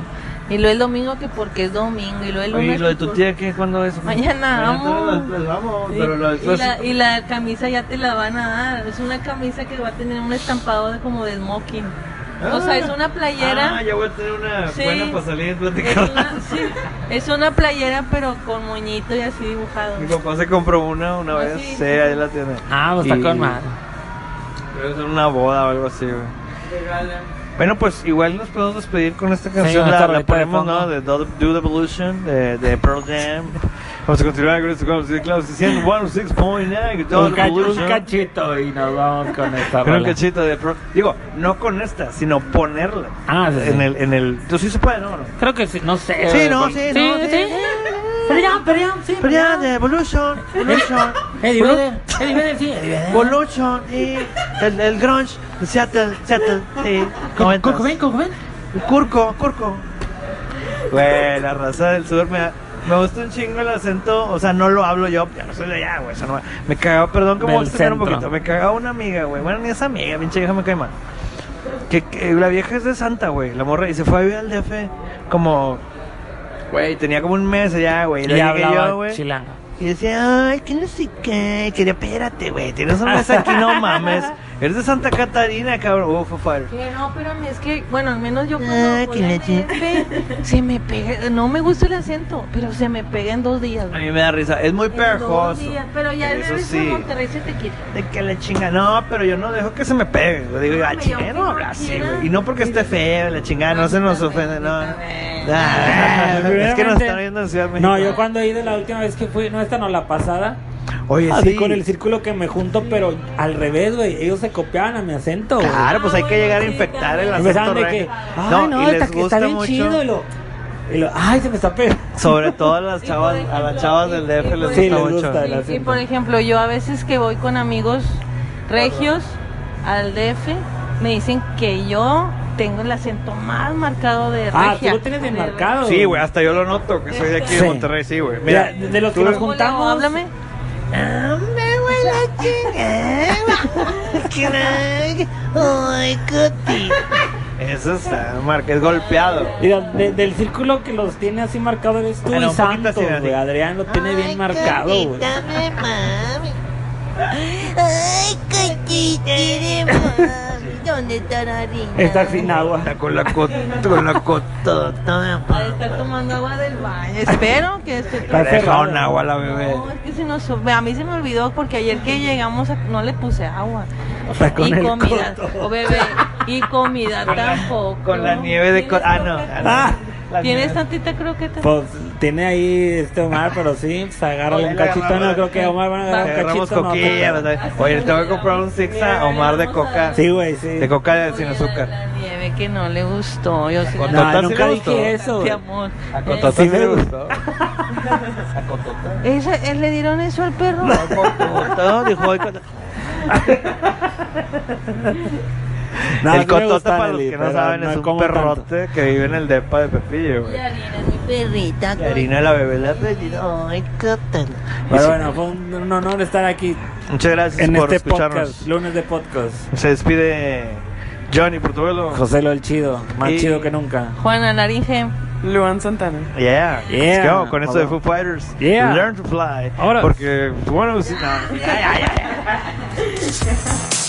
Y luego el domingo que porque es domingo. Y luego el lunes. Oye, lo de que tu tía, ¿qué? ¿Cuándo es? Mañana, vamos. Pues vamos, Sí, pero lo y, la, y la camisa ya te la van a dar. Es una camisa que va a tener un estampado de como de smoking. O sea, es una playera. Ah, ya voy a tener una Sí. buena para salir y es, platicar. una, sí, es una playera, pero con moñito y así dibujado. Mi papá se compró una una Ah, vez. sí, Sí, sí. ahí la tiene. Ah, pues está Y- con madre. Debe ser una boda o algo así, güey. Bueno, pues igual nos podemos despedir con esta canción. esta la, la ponemos. ¿no? De Do Do the Evolution, de, de Pearl Jam. Vamos a continuar con esto, como si claro, 106.9, Do Un, un cachito y nos vamos con esta Con un cachito de Pearl Digo, no con esta, sino ponerla. Ah, sí, sí. En el, en el. ¿Tú sí se puede, no? Creo que sí, no sé. Sí, no, Por- sí, no, sí. Ya, pero ya, sí. De Evolution, Evolution. Eddie Vedder, Eddie Vedder, sí. Eddie Vedder. Evolution y el, el grunge de Seattle, Seattle, sí. Con- con Cobain, con Cobain. El Curco, Curco. Güey, la raza del sur me, me gusta un chingo el acento. O sea, no lo hablo yo, ya no soy de allá, güey. eso no- me cagaba, perdón que me voy a extender un poquito. Me cagaba una amiga, güey. Bueno, ni esa amiga, pinche vieja me cae mal. Que, que la vieja es de Santa, güey. La morra y se fue a vivir al DF como. Güey, tenía como un mes allá, güey. Y Y hablaba yo, güey. chilango. Y decía, ay, que no sé qué. Quería, espérate, güey. Tienes un mes aquí, no mames. Eres de Santa Catarina, cabrón. Uf. Que no, pero es que, bueno, al menos yo Ah, cuando voy que se me pega, no me gusta el acento, pero se me pega en dos días. A güey. mí me da risa. Es muy dos días, Pero ya Eso el sí. Monterrey se te quita. De que la chinga, no, pero yo no dejo que se me pegue. Yo digo, ah, no habla así, güey. Y no porque esté feo, la chingada, no se nos ofende, no. Ah, es que nos están viendo en Ciudad de México. No, yo cuando he ido la última vez que fui, no esta no la pasada, Oye, así sí. con el círculo que me junto, pero al revés, güey, ellos se copiaban a mi acento, güey. Claro, pues hay que llegar a infectar el acento de que, ay, no, y está, les que está gusta bien mucho. chido, y lo, y lo, ay, se me está pegando. Sobre todo a las Y chavas, por a las ejemplo, chavas y- del y DF por les Sí, gusta les mucho. gusta. el Y, y acento. por ejemplo, yo a veces que voy con amigos regios al DF, me dicen que yo tengo el acento más marcado de Ah, tú regia. lo tienes bien De- marcado. Sí, güey, hasta yo lo noto, que soy de aquí de Sí. Monterrey, sí, güey. Mira, Mira, de, los que tú- nos ¿Cómo le hago? juntamos, Háblame. Hombre, güey, la chingada. Ay, Coti. Eso está, marca, es golpeado. Mira, de- del círculo que los tiene así marcado eres tú Bueno, y un poquito Santos, así, así. güey. Adrián lo tiene Ay, bien marcado, güey. Ay, cotita de mami. ¿Dónde está la harina? Está sin agua. Está con la cota, con la mami. estar tomando agua del baño. Espero que esté Está Deja cerrado. un agua a la bebé. No, es que se nos, a mí se me olvidó porque ayer que llegamos a- no le puse agua. Está con y el comida, coto. o bebé, y comida tampoco. Con la nieve de... Ah, no. Ah. La ¿Tienes nieve. tantita croqueta? Pues tiene ahí este Omar, pero sí, pues agárrale un cachito. No, creo que Omar van a agarrar un cachito. no. Oye, le tengo que comprar un six a Omar de coca. Sí, güey, sí. De coca de- sin azúcar. La nieve que no le gustó. Yo sí No, nunca dije eso. Amor. A Cotota sí le gustó. ¿Esa, eh, ¿Le dieron eso al perro? Dijo, "Ay, Cotota". No, el gustan, para los que no saben, no es un como tanto. perrote que vive en el depa de Pepillo, güey. Y harina es mi Perrita, Y harina la bebé la pedida. Ay, Cotita. Pero bueno, fue un, un honor estar aquí Muchas gracias en por este escucharnos. podcast, lunes de podcast. Se despide Johnny Portuguelo. José lo el chido, más Y- chido que nunca. Juana Laringe. Luan Santana. Yeah, Yeah. let's go con esto de Foo Fighters. Yeah. Learn to fly. Ahora. Porque, bueno, sí, no. Ya, ya, ya.